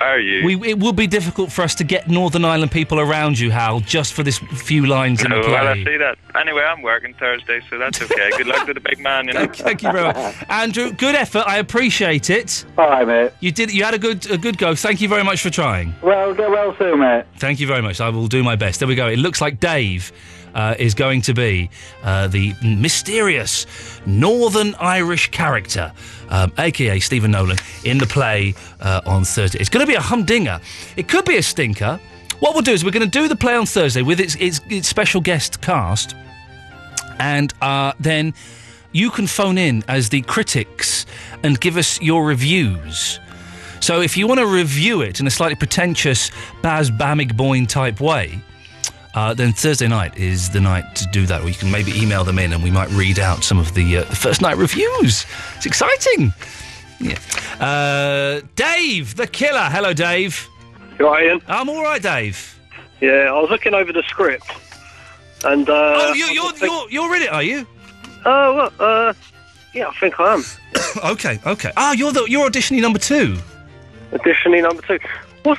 are you? We, it would be difficult for us to get Northern Ireland people around you, Hal, just for this few lines in the Oh, play. well, I see that. Anyway, I'm working Thursday, so that's okay. [laughs] good luck to the big man. You know. Thank, thank you very much, [laughs] Andrew. Good effort. I appreciate it. All right, mate. You did. You had a good a good go. Thank you very much for trying. Well, get well soon, mate. Thank you very much. I will do my best. There we go. It looks like Dave uh, is going to be uh, the mysterious Northern Irish character, um, aka Stephen Nolan, in the play uh, on Thursday. It's going to be a humdinger. It could be a stinker. What we'll do is we're going to do the play on Thursday with its, its, its special guest cast, and uh, then you can phone in as the critics and give us your reviews. So if you want to review it in a slightly pretentious Baz Bamigboye type way, uh, then Thursday night is the night to do that. Or you can maybe email them in and we might read out some of the, uh, the first night reviews. It's exciting. Yeah. Uh, Dave, the killer. Hello, Dave. You right, Iain? I'm all right, Dave. Yeah, I was looking over the script, and uh, oh, you, you're, you're, you're in it, are you? Oh, well, uh, yeah, I think I am. [coughs] okay, okay. Ah, you're the you're auditioning number two. Auditioning number two. What?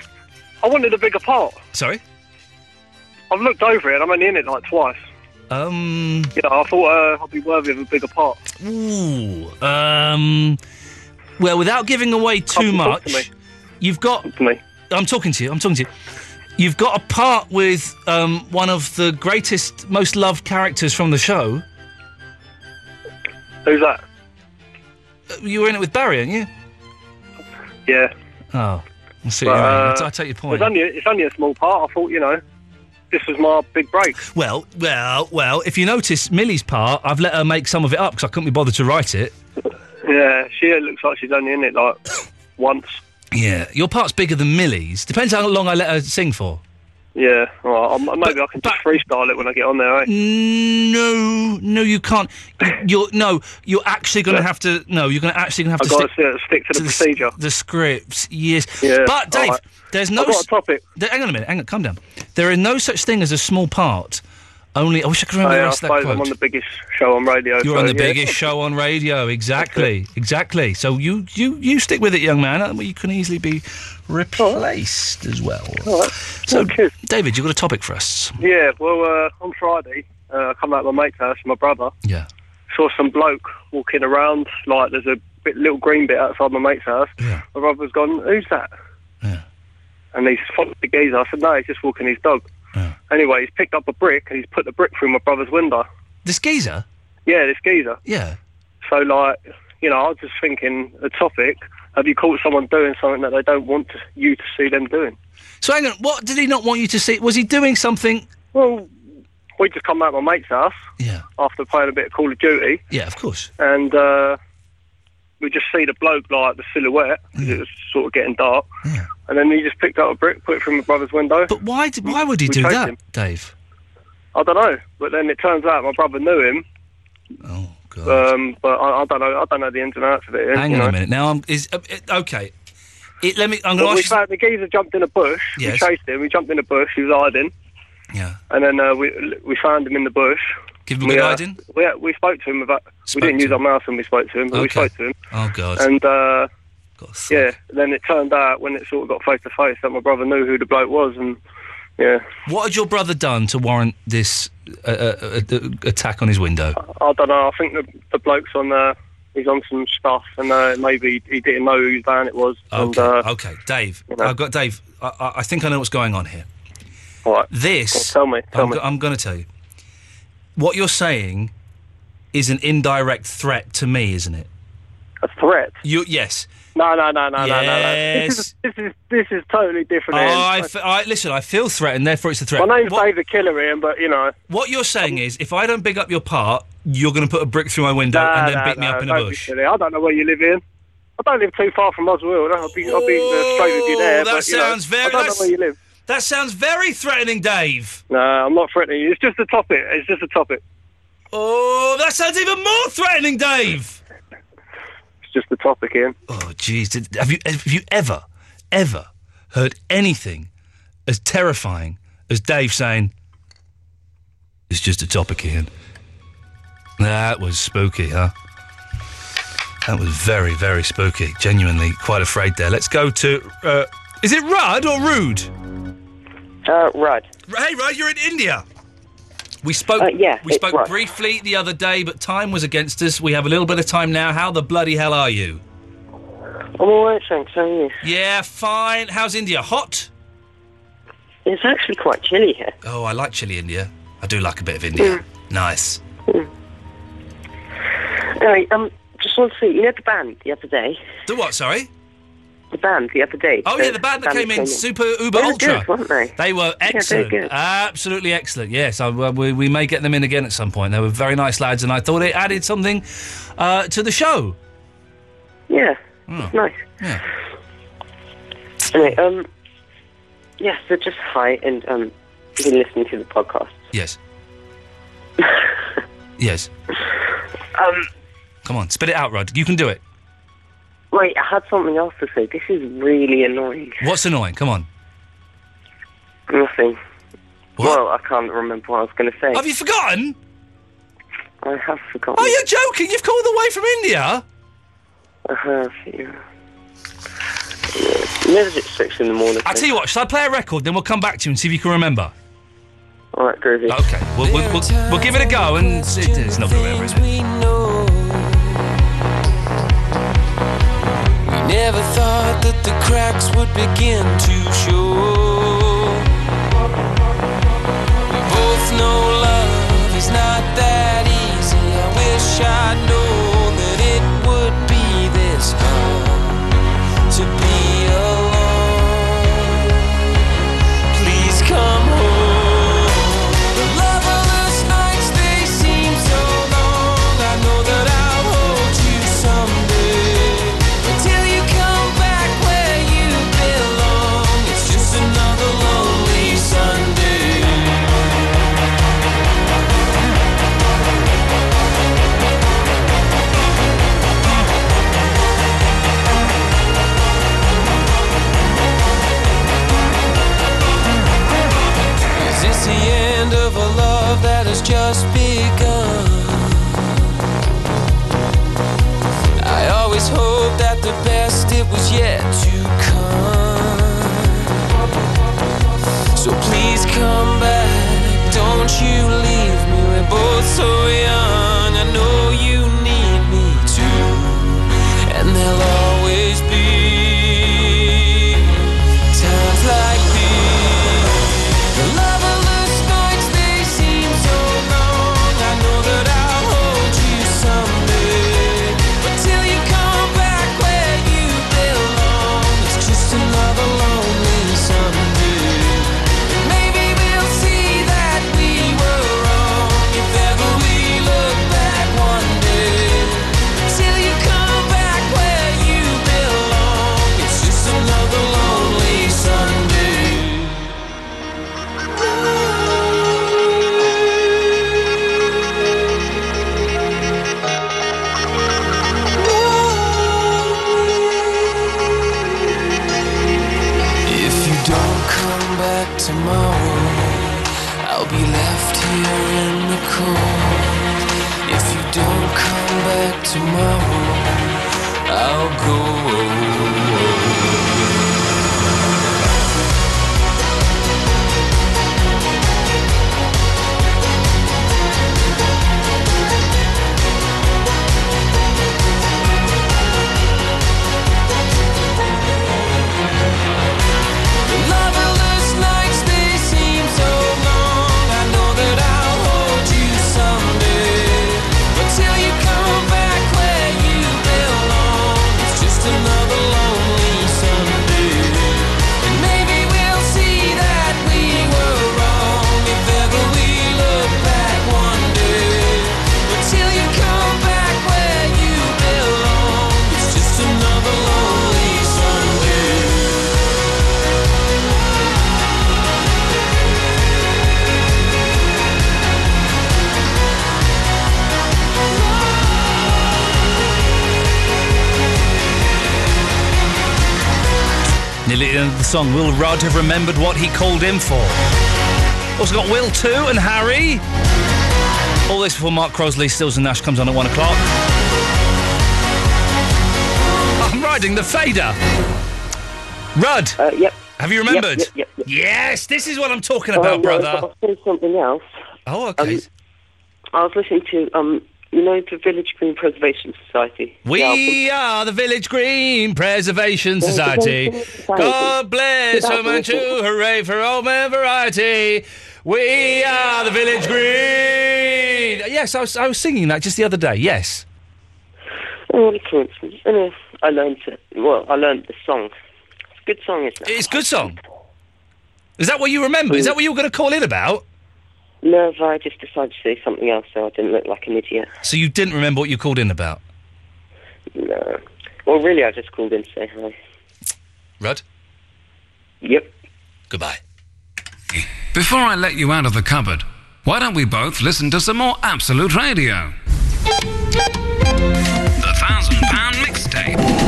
I wanted a bigger part. Sorry. I've looked over it. I'm only in it like twice. Um. You know, I thought uh, I'd be worthy of a bigger part. Ooh. Um. Well, without giving away too talk to much, you've got. me. I'm talking to you. I'm talking to you. You've got a part with um, one of the greatest, most loved characters from the show. Who's that? Uh, You were in it with Barry, aren't you? Yeah. Oh, I see But, what you mean. I uh, t- I take your point. It's only, it's only a small part. I thought, you know, this was my big break. Well, well, well. If you notice Millie's part, I've let her make some of it up because I couldn't be bothered to write it. Yeah, she looks like she's only in it like [coughs] once. Yeah, your part's bigger than Millie's. Depends how long I let her sing for. Yeah, well, maybe I can just freestyle it when I get on there, eh? No, no, you can't. You, you're no, you're actually going to have to. No, you're going to actually going to I've to stick, to stick to the procedure. the scripts. Yes, Yeah, but Dave, alright. there's no. I've got a topic. there- hang on a minute. Hang on. Calm down. There is no such thing as a small part. Only. I wish I could remember Oh, the rest of that quote. I'm on the biggest show on radio. You're so, on the yeah. biggest show on radio. [laughs] Exactly. Exactly. So you you you stick with it, young man. You can easily be replaced as well. So, David, you've got a topic for us? Yeah, well, uh, on Friday, uh, I come out of my mate's house my brother. Yeah. Saw some bloke walking around, like there's a bit, little green bit outside my mate's house. Yeah. My brother's gone, who's that? Yeah. And he's followed the geezer. I said, no, he's just walking his dog. Anyway, he's picked up a brick and he's put the brick through my brother's window. This geezer? Yeah, this geezer. Yeah. So, like, you know, I was just thinking, a topic, have you caught someone doing something that they don't want to, you to see them doing? So hang on. What did he not want you to see? Was he doing something? Well, we just come out of my mate's house. Yeah. After playing a bit of Call of Duty. Yeah, of course. And uh, we just see the bloke, like, the silhouette, it was sort of getting dark. And then he just picked up a brick, put it through my brother's window. But why? Did, why would he We do that, him. Dave? I don't know. But then it turns out my brother knew him. Oh, God. Um, but I, I don't know. I don't know the ins and outs of it. Hang on know. a minute. Now I'm is uh, uh, okay. It, let me. I'm going to we ask. you- found the geezer jumped in a bush. Yes. We chased him. We jumped in a bush. He was hiding. Yeah. And then uh, we we found him in the bush. Give him a good uh? We, we spoke to him about. Spoke we didn't use our mouth when we spoke to him, but we spoke to him. Oh God. And uh, yeah, then it turned out when it sort of got face to face that my brother knew who the bloke was, and yeah, What had your brother done to warrant this uh, uh, uh, uh, attack on his window? I don't know. I think the the bloke's on uh, he's on some stuff, and uh, maybe he didn't know whose van it was. And, Okay. uh, okay, Dave. you know. I've got Dave. I, I, I think I know what's going on here. What? This. tell me. Tell I'm, me. go- I'm going to tell you. What you're saying is an indirect threat to me, isn't it? A threat? You yes. No, no, no, no, no, no, no. This Yes. is this is this is totally different. Oh, I, f- I- listen. I feel threatened. Therefore, it's a threat. My name's What- David the Killer, Iain, but you know. What you're saying is, if I don't big up your part, you're going to put a brick through my window Nah, and then nah, beat me nah, up in a don't be bush. silly. I don't know where you live, Iain. I don't live too far from Oswald. I'll be, I'll be uh, straight with you there. That but, you know, sounds very- I don't know that's- where you live. That sounds very threatening, Dave. No, I'm not threatening you. It's just a topic. It's just a topic. Oh, that sounds even more threatening, Dave. It's just a topic, Iain. Oh, jeez. Did- Have you have you ever, ever heard anything as terrifying as Dave saying, "It's just a topic, Iain"? That was spooky, huh? That was very, very spooky. Genuinely, quite afraid there. Let's go to. Uh, is it Rudd or Rude? Uh, Rudd. Hey, Rudd, you're in India. We spoke. Uh, yeah, we spoke briefly the other day, but time was against us. We have a little bit of time now. How the bloody hell are you? I'm alright, thanks. How are you? Yeah, fine. How's India? Hot? It's actually quite chilly here. Oh, I like chilly India. I do like a bit of India. Nice. Anyway, um, just want to see, you know the band the other day? The what, sorry? The band the other day. Oh, yeah, the band that came in, Super Uber They were Ultra. good, weren't they? They were excellent. good. Absolutely excellent. Yes, I, well, we, we may get them in again at some point. They were very nice lads, and I thought it added something uh, to the show. Yeah, Oh. it's nice. Yeah. Anyway, um, yeah, so just hi, and um, been listening to the podcast. Yes. [laughs] yes. Um, Come on, spit it out, Rod. You can do it. Wait, I had something else to say. This is really annoying. What's annoying? Come on. Nothing. Well, I can't remember what I was going to say. Have you forgotten? I have forgotten. Oh, you're joking? You've called away from India? I have, yeah. Yeah, Maybe it's six in the morning. I'll tell you what, shall I play a record, then we'll come back to you and see if you can remember? All right, groovy. Okay, we'll, we'll, we'll, we'll give it a go, and it, it's not going to remember, is it? Thought that the cracks would begin to show. We both know love is not that easy. I wish I'd known that it would be this hard to to be has just begun? I always hoped that the best it was yet to come. So please come back, don't you leave me. We're both so young. Song, will Rod have remembered what he called in for? Also got Will too and Harry. All this before Mark Crosby, Stills and Nash comes on at one o'clock. I'm riding the fader. Rudd. Uh, yep. Have you remembered? Yep, yep, yep, Yes, this is what I'm talking Oh, about, no, brother. Say something else. Oh, okay. Um, I was listening to, um, you know, the Village Green Preservation Society. We are the Village Green Preservation Society. God bless for Manchu, hooray for old man variety. We are the Village Green. Yes, I was, I was singing that just the other day. Yes. Oh, what a coincidence. Anyway, uh, I learned it. Well, I learned the song. It's a good song, isn't it? It's a good song. Is that what you remember? Is that what you were going to call in about? No, I just decided to say something else so I didn't look like an idiot. So you didn't remember what you called in about? No. Well, really, I just called in to say hi. Rudd? Yep. Goodbye. Before I let you out of the cupboard, why don't we both listen to some more Absolute Radio? The thousand pound mixtape.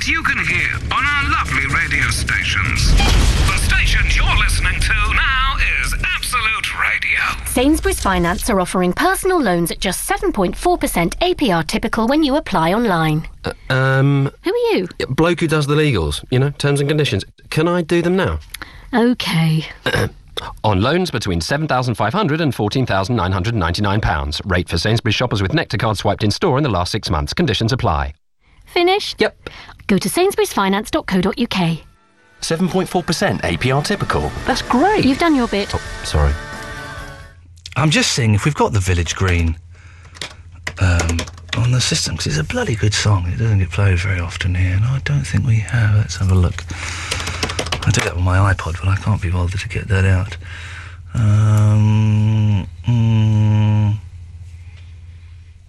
That you can hear on our lovely radio stations. The stations you're listening to now is Absolute Radio. Sainsbury's Finance are offering personal loans at just 7.4% APR typical when you apply online. Um, Who are you? bloke who does the legals, you know, terms and conditions. Can I do them now? Okay. [clears throat] On loans between £7,500 and £14,999. Rate for Sainsbury's shoppers with Nectar card swiped in store in the last six months. Conditions apply. Finished? Yep. Go to sainsburysfinance.co.uk. 7.4% APR typical. That's great. You've done your bit. Sorry. I'm just seeing if we've got the Village Green um, on the system because it's a bloody good song. It doesn't get played very often here, and I don't think we have. Let's have a look. I do that with my iPod, but I can't be bothered to get that out. Um, mm,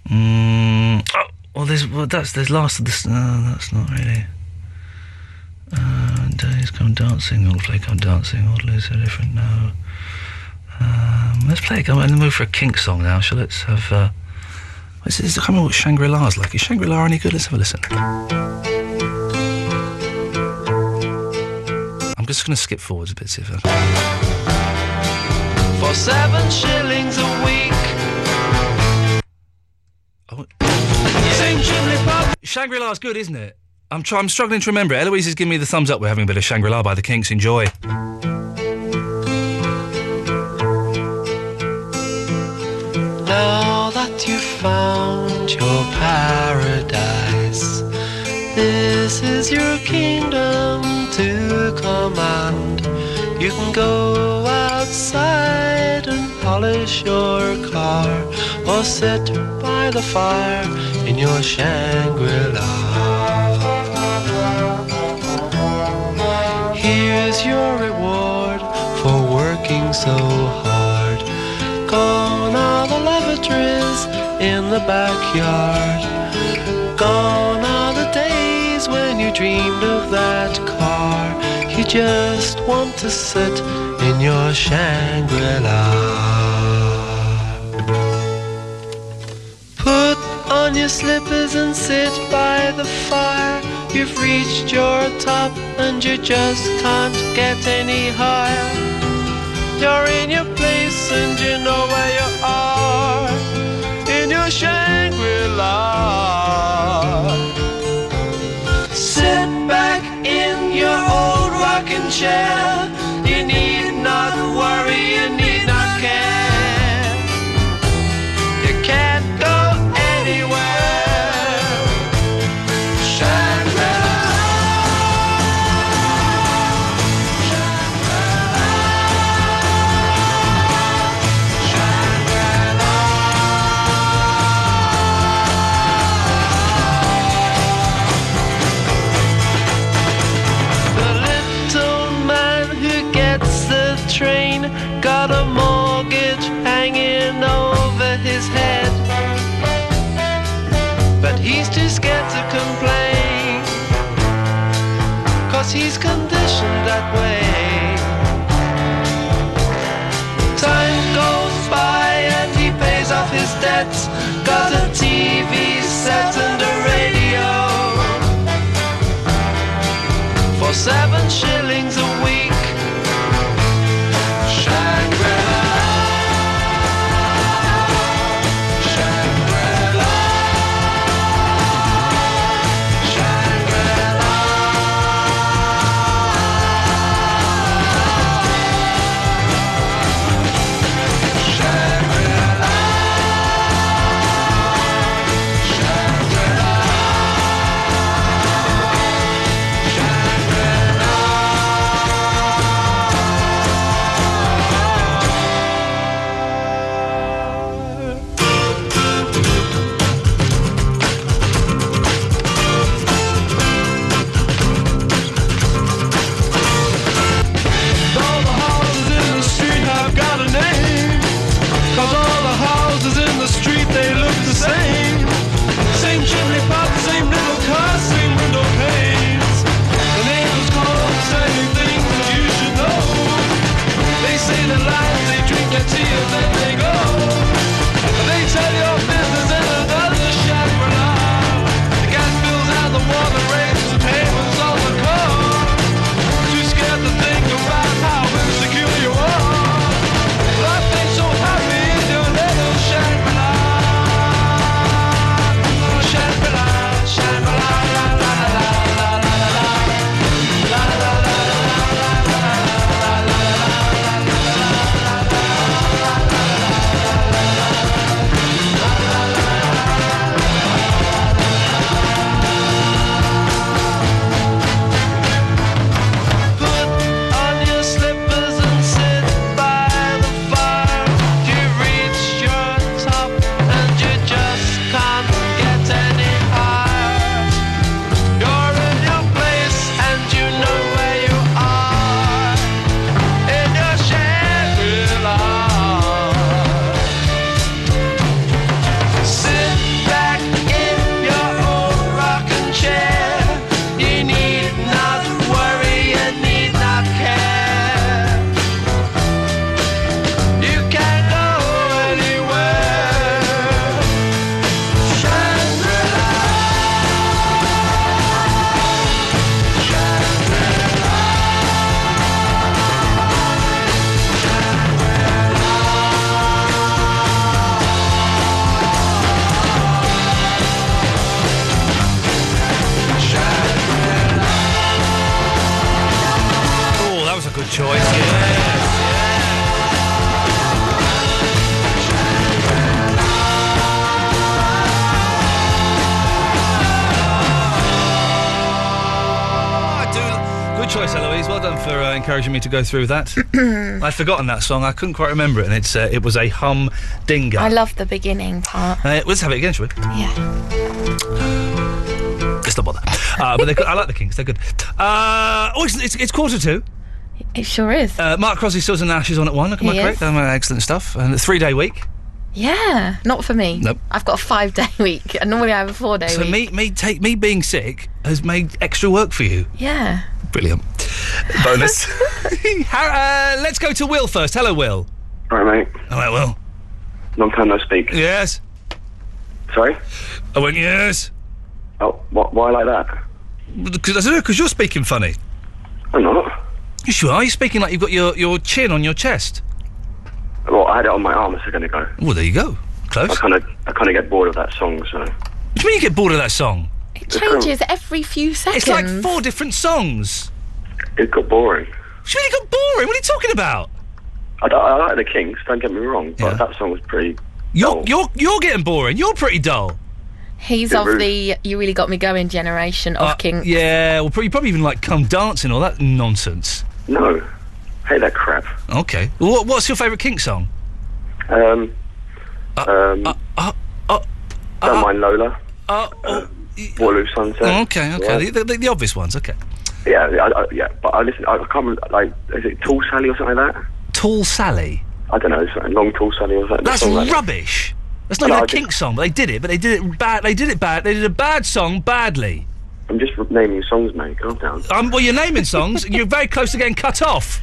mm, oh, well, there's well, that's there's last of this. No, that's not really. Uh, days come dancing, all play come dancing, all is so different now. Um, let's play. I'm in the mood for a kink song now. So let's have. Uh, what's this? I can't remember what Shangri La's like. Is Shangri La any good? Let's have a listen. I'm just going to skip forwards a bit, see if I. For seven shillings a week. Same chimney pop. Shangri La's good, isn't it? I'm try- I'm struggling to remember. it. Eloise is giving me the thumbs up. We're having a bit of Shangri La by the Kinks. Enjoy. Now that you've found your paradise, this is your kingdom to command. You can go outside and polish your car, or sit by the fire in your Shangri-La. Here's your reward for working so hard. Gone are the lavatories in the backyard. Gone are the days when you dreamed of that car. You just want to sit in your Shangri-La. On your slippers and sit by the fire. You've reached your top and you just can't get any higher. You're in your place and you know where you are. In your Shangri-La. Sit back in your old rocking chair. TV and a radio for seven shillings a week. Encouraging me to go through that. [clears throat] I'd forgotten that song. I couldn't quite remember it, and it's uh, it was a hum dinger. I love the beginning part. Uh, let's have it again, shall we? Yeah. [sighs] Let's not bother. Uh, but good. I like the Kinks. They're good. Uh, oh, it's, it's, it's quarter to. It sure is. Uh, Mark Crosby, Stills and Nash is on at one. Am I correct? Um, excellent stuff. And a three day week. Yeah, not for me. Nope. I've got a five day [laughs] week, and normally I have a four day So week. me, me, take me being sick has made extra work for you. Yeah. Brilliant. [laughs] Bonus. [laughs] Har- uh, let's go to Will first. Hello, Will. All right, mate. All right, Will. Long time no speak. Yes. Sorry? I went, yes. Oh, wh- why like that? Because because you're speaking funny. I'm not. You sure are? You're speaking like you've got your, your chin on your chest. Well, I had it on my arm a second ago. Well, there you go. Close. I kind of, I kind of get bored of that song, so. What do you mean you get bored of that song? It changes every few seconds. It's like four different songs. It got boring. What do you mean it got boring? What are you talking about? I like the Kinks, don't get me wrong, but that song was pretty. You're, you're, you're getting boring. You're pretty dull. He's of rude. the you really got me going generation of Uh, King. Yeah, well, you probably even like come dancing, all that nonsense. No. Hate that crap. Okay. Well, what, what's your favourite Kink song? Um. um. uh, don't mind Lola. Uh, Waterloo Sunset. Oh, okay, okay. Yeah. The, the, the obvious ones, okay. Yeah, I, I, yeah, but I listen. I, I can't remember. Like, is it Tall Sally or something like that? Tall Sally? I don't know. Something Long Tall Sally or something. That's something like that. rubbish. That's not No, even I a Kink song, but they did it. But they did it bad. They did it bad. They did a bad song badly. I'm just naming songs, mate. Calm down. Um, well, you're naming songs. you're very close to getting cut off.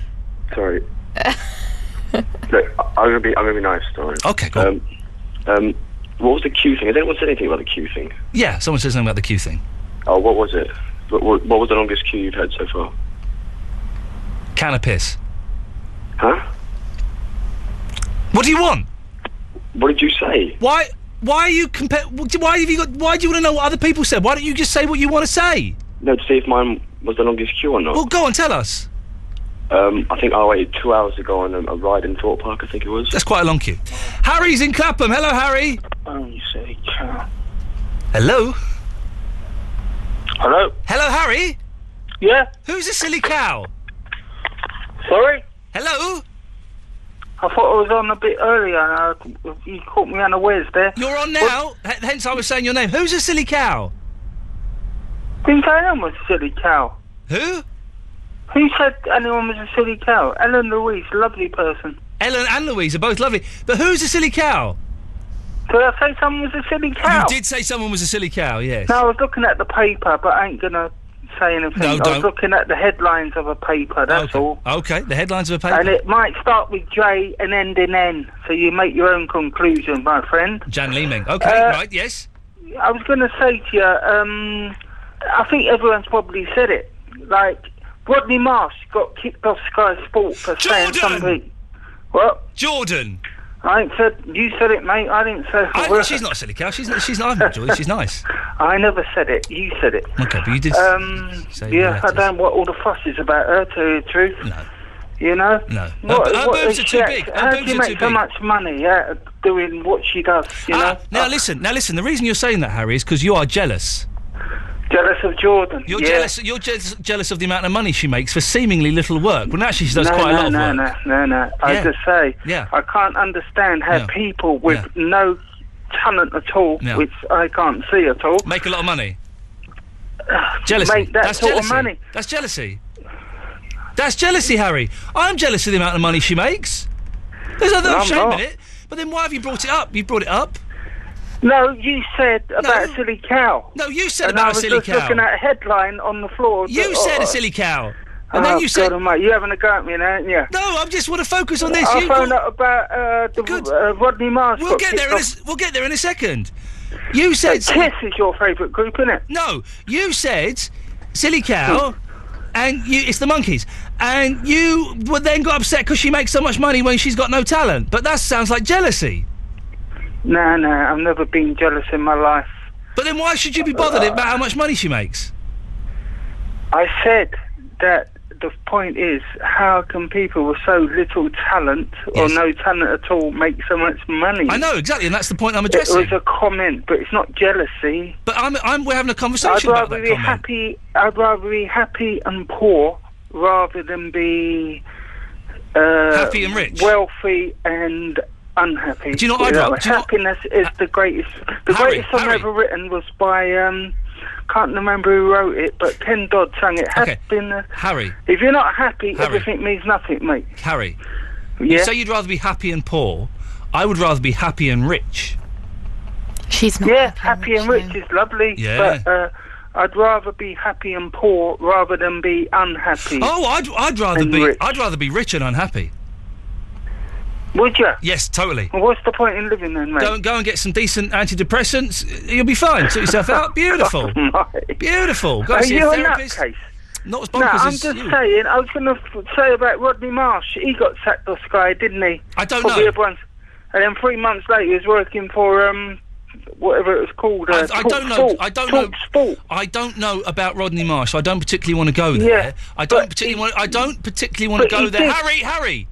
Sorry. [laughs] Look, I- I'm gonna be. I'm gonna be nice. Sorry. Okay, go um, um, what was the Q thing? Has anyone said anything about the Q thing? Yeah, someone said something about the Q thing. Oh, what was it? What, what, what was the longest queue you've had so far? Can of piss. Huh? What do you want? What did you say? Why? Why are you compare? Why have you got? Why do you want to know what other people said? Why don't you just say what you want to say? No, to see if mine was the longest queue or not. Well, go on, tell us. Um, I think I waited two hours to go on a, a ride in Thorpe Park. I think it was. That's quite a long queue. Harry's in Clapham. Hello, Harry. Oh, you silly cow. Hello. Hello. Hello, Harry. Yeah. Who's a silly cow? Sorry? Hello? I thought I was on a bit earlier and uh, you caught me unawares there. You're on now. H- hence, I was saying your name. Who's a silly cow? Didn't say anyone a silly cow. Who? Who said anyone was a silly cow? Ellen Louise, lovely person. Ellen and Louise are both lovely. But who's a silly cow? Did I say someone was a silly cow? You did say someone was a silly cow, yes. No, I was looking at the paper, but I ain't gonna say anything. No, I was don't. looking at the headlines of a paper, that's all. Okay, the headlines of a paper. And it might start with J and end in N, so you make your own conclusion, my friend. Jan Leeming. Okay, Uh, right, yes. I was going to say to you, um, I think everyone's probably said it. Like, Rodney Marsh got kicked off Sky Sport for saying something. What? Jordan. I ain't said. You said it, mate. I didn't say. I, word. she's not a silly cow. She's she's not. I've enjoyed. She's nice. [laughs] I never said it. You said it. Okay, but you did. Um, say yeah. I don't know what all the fuss is about her, to tell you the truth. No. You know? No. What, Her- her what boobs are too big. Her How boobs do you are make too so big. much money out of doing what she does, you Ah, know? now listen. Now listen. The reason you're saying that, Harry, is because you are jealous. Jealous of Jordan. You're yeah. jealous. You're jealous, jealous of the amount of money she makes for seemingly little work. When actually she does no, quite no, a lot no, of work. No, no, no, no. I Yeah. just say, Yeah. I can't understand how people with no talent at all, which I can't see at all, Make a lot of money. [sighs] Jealousy. make that That's sort jealousy. of money. That's jealousy. That's jealousy, Harry. I'm jealous of the amount of money she makes. There's no I'm shame not. in it. But then why have you brought it up? You brought it up. No, you said about a silly cow. No, you said and about I a was silly just cow. looking at a headline on the floor. You that- said oh, a silly cow. Oh, And then you said. God almighty, you having a go at me now, aren't you? No, I just want to focus on this. I You found out about uh, the uh, Rodney Marsh. We'll get there. In a, we'll get there in a second. You said Kiss is your favourite group, isn't it? No, you said silly cow, and you it's the Monkees, and you then got upset because she makes so much money when she's got no talent. But that sounds like jealousy. No, no, I've never been jealous in my life. But then why should you be bothered about how much money she makes? I said that the point is, how can people with so little talent or Yes. no talent at all make so much money? I know exactly, and that's the point I'm addressing. It was a comment, but it's not jealousy. But I'm, I'm we're having a I'd conversation about rather that be comment. happy. I'd rather be happy and poor rather than be uh, Happy and rich? wealthy and unhappy. Do you know what I'd know, you know- happiness is the greatest. The Harry, greatest song Harry. ever written was by um, can't remember who wrote it, but Ken Dodd sang it. Okay. Happiness. Harry, If you're not happy, Harry. everything means nothing, mate. Harry. You Yeah? say you'd rather be happy and poor. I would rather be happy and rich. She's not. Yeah, happy and rich is lovely. Yeah. But uh, I'd rather be happy and poor rather than be unhappy. Oh, I'd I'd rather be rich. I'd rather be rich and unhappy. Would you? Yes, totally. Well, what's the point in living then, mate? Go and go and get some decent antidepressants. You'll be fine. Sort yourself out. Beautiful. [laughs] Beautiful. Go Are see you a a therapist. nutcase? Not as No, I'm as just you. saying. I was going to f- say about Rodney Marsh. He got sacked off Sky, didn't he? I don't Probably know. bunch- And then three months later, he was working for um, whatever it was called. Uh, I, I Talk don't know. Sport. I don't Talk know. Sport. I don't know about Rodney Marsh. I don't particularly want to go there. Yeah, I don't particularly want. I don't particularly want to but go he there. did- Harry, Harry.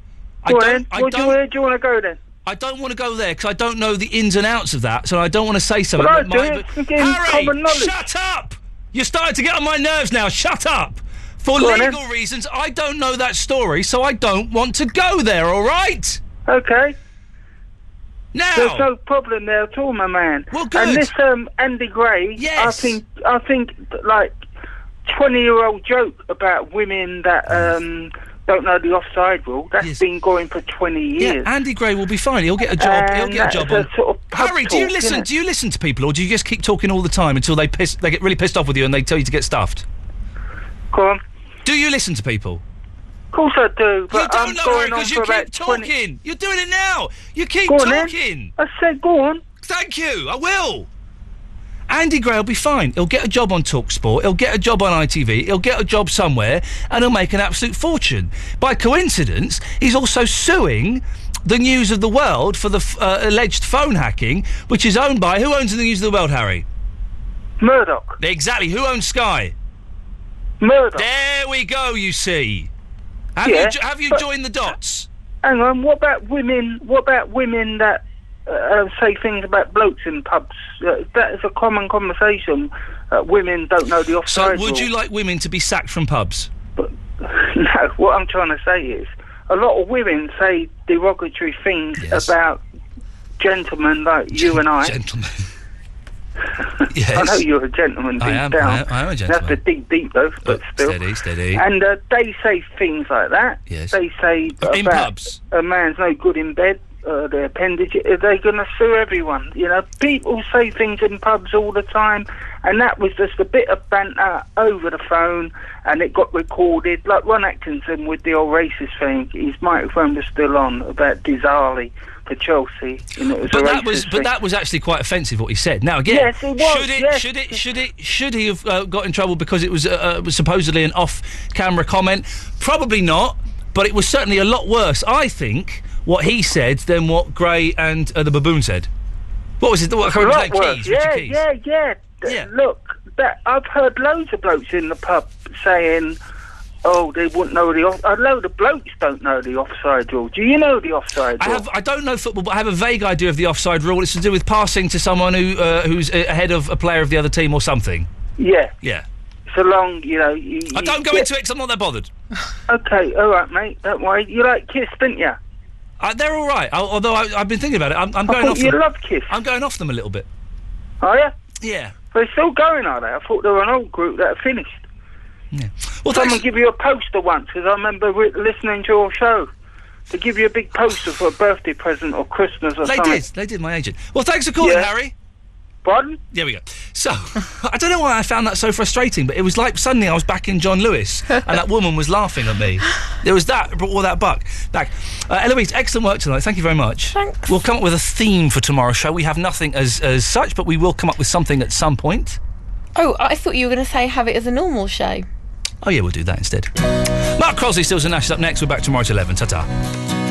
I Go on. I Where do you- where do you want to go then? I don't want to go there because I don't know the ins and outs of that, so I don't want to say something. Well, I that might- It's but- Harry, shut up! You're starting to get on my nerves now. Shut up. For Go on legal reasons, I don't know that story, so I don't want to go there. All right? Okay. Now. There's no problem there at all, my man. Well, good. And this um, Andy Gray, I think, I think, like, twenty-year-old joke about women that um, don't know the offside rule. That's been going for twenty Yeah, years. Andy Gray will be fine. He'll get a job. He'll um, get a job a on. sort of Harry, do you listen? Do you listen to people, or do you just keep talking all the time until they piss? They get really pissed off with you and they tell you to get stuffed. Go on. Do you listen to people? Of course I do, but you don't I'm know going on because for you about keep 20 talking. You're doing it now. You keep on then. talking. I said, go on. Thank you. I will. Andy Gray will be fine. He'll get a job on Talksport. He'll get a job on ITV. He'll get a job somewhere, and he'll make an absolute fortune. By coincidence, he's also suing the News of the World for the f- uh, alleged phone hacking, which is owned by who owns the News of the World, Harry? Murdoch. Exactly. Who owns Sky? Murdoch. There we go. You see. Have Yeah, you jo- have you joined the dots? Hang on. What about women? What about women that uh, say things about blokes in pubs? Uh, that is a common conversation. Uh, women don't know the offside. So, would you like women to be sacked from pubs? [laughs] no, what I'm trying to say is, a lot of women say derogatory things about gentlemen like you and I. Gentlemen. [laughs] Yes. I know you're a gentleman deep I am, down. I am- I am a You gentleman. have to dig deep though, but still. Steady, steady. And uh, they say things like that. Yes. They say In about pubs? a man's no good in bed. Uh, the appendage. Are they going to sue everyone? You know, people say things in pubs all the time, and that was just a bit of banter over the phone, and it got recorded. Like Ron Atkinson with the old racist thing, his microphone was still on about Desailly for Chelsea, and it was But a that racist was, but that was actually quite offensive what he said. Now again, Yes, it was, should it, yes. should it, should it, should he have uh, got in trouble because it was, uh, uh, was supposedly an off-camera comment? Probably not, but it was certainly a lot worse, I think, what he said than what Gray and uh, the baboon said. What was it? What, a lot Keys. Richard Yeah, Keys. yeah, yeah, Th- Look, that I've heard loads of blokes in the pub saying, "Oh, they wouldn't know the off." A load of blokes don't know the offside rule. Do you know the offside I rule? have. I don't know football, but I have a vague idea of the offside rule. It's to do with passing to someone who uh, who's a- ahead of a player of the other team or something. Yeah. Yeah. So long, you know. You, I you don't go get- into it 'cause I'm not that bothered. [laughs] Okay, all right, mate. Don't worry. You like Kiss, didn't you? Uh, they're all right. I, although I, I've been thinking about it, I'm, I'm I going thought off. you them. loved Kiss. I'm going off them a little bit. Are you? Yeah. They're still going, are they? I thought they were an old group that had finished. Yeah. Well, Someone give you a poster once, because I remember re- listening to your show. To give you a big poster for a birthday present or Christmas or They something. did. They did. My agent. Well, thanks for calling, Yeah. Harry. Pardon? There we go. So, [laughs] I don't know why I found that so frustrating, but it was like suddenly I was back in John Lewis, and that woman was laughing at me. There was that brought all that buck back. Uh, Eloise, excellent work tonight. Thank you very much. Thanks. We'll come up with a theme for tomorrow's show. We have nothing as as such, but we will come up with something at some point. Oh, I thought you were going to say have it as a normal show. Oh yeah, we'll do that instead. Mark Crosby, Stills and Nash is up next. We're back tomorrow at eleven. Ta ta.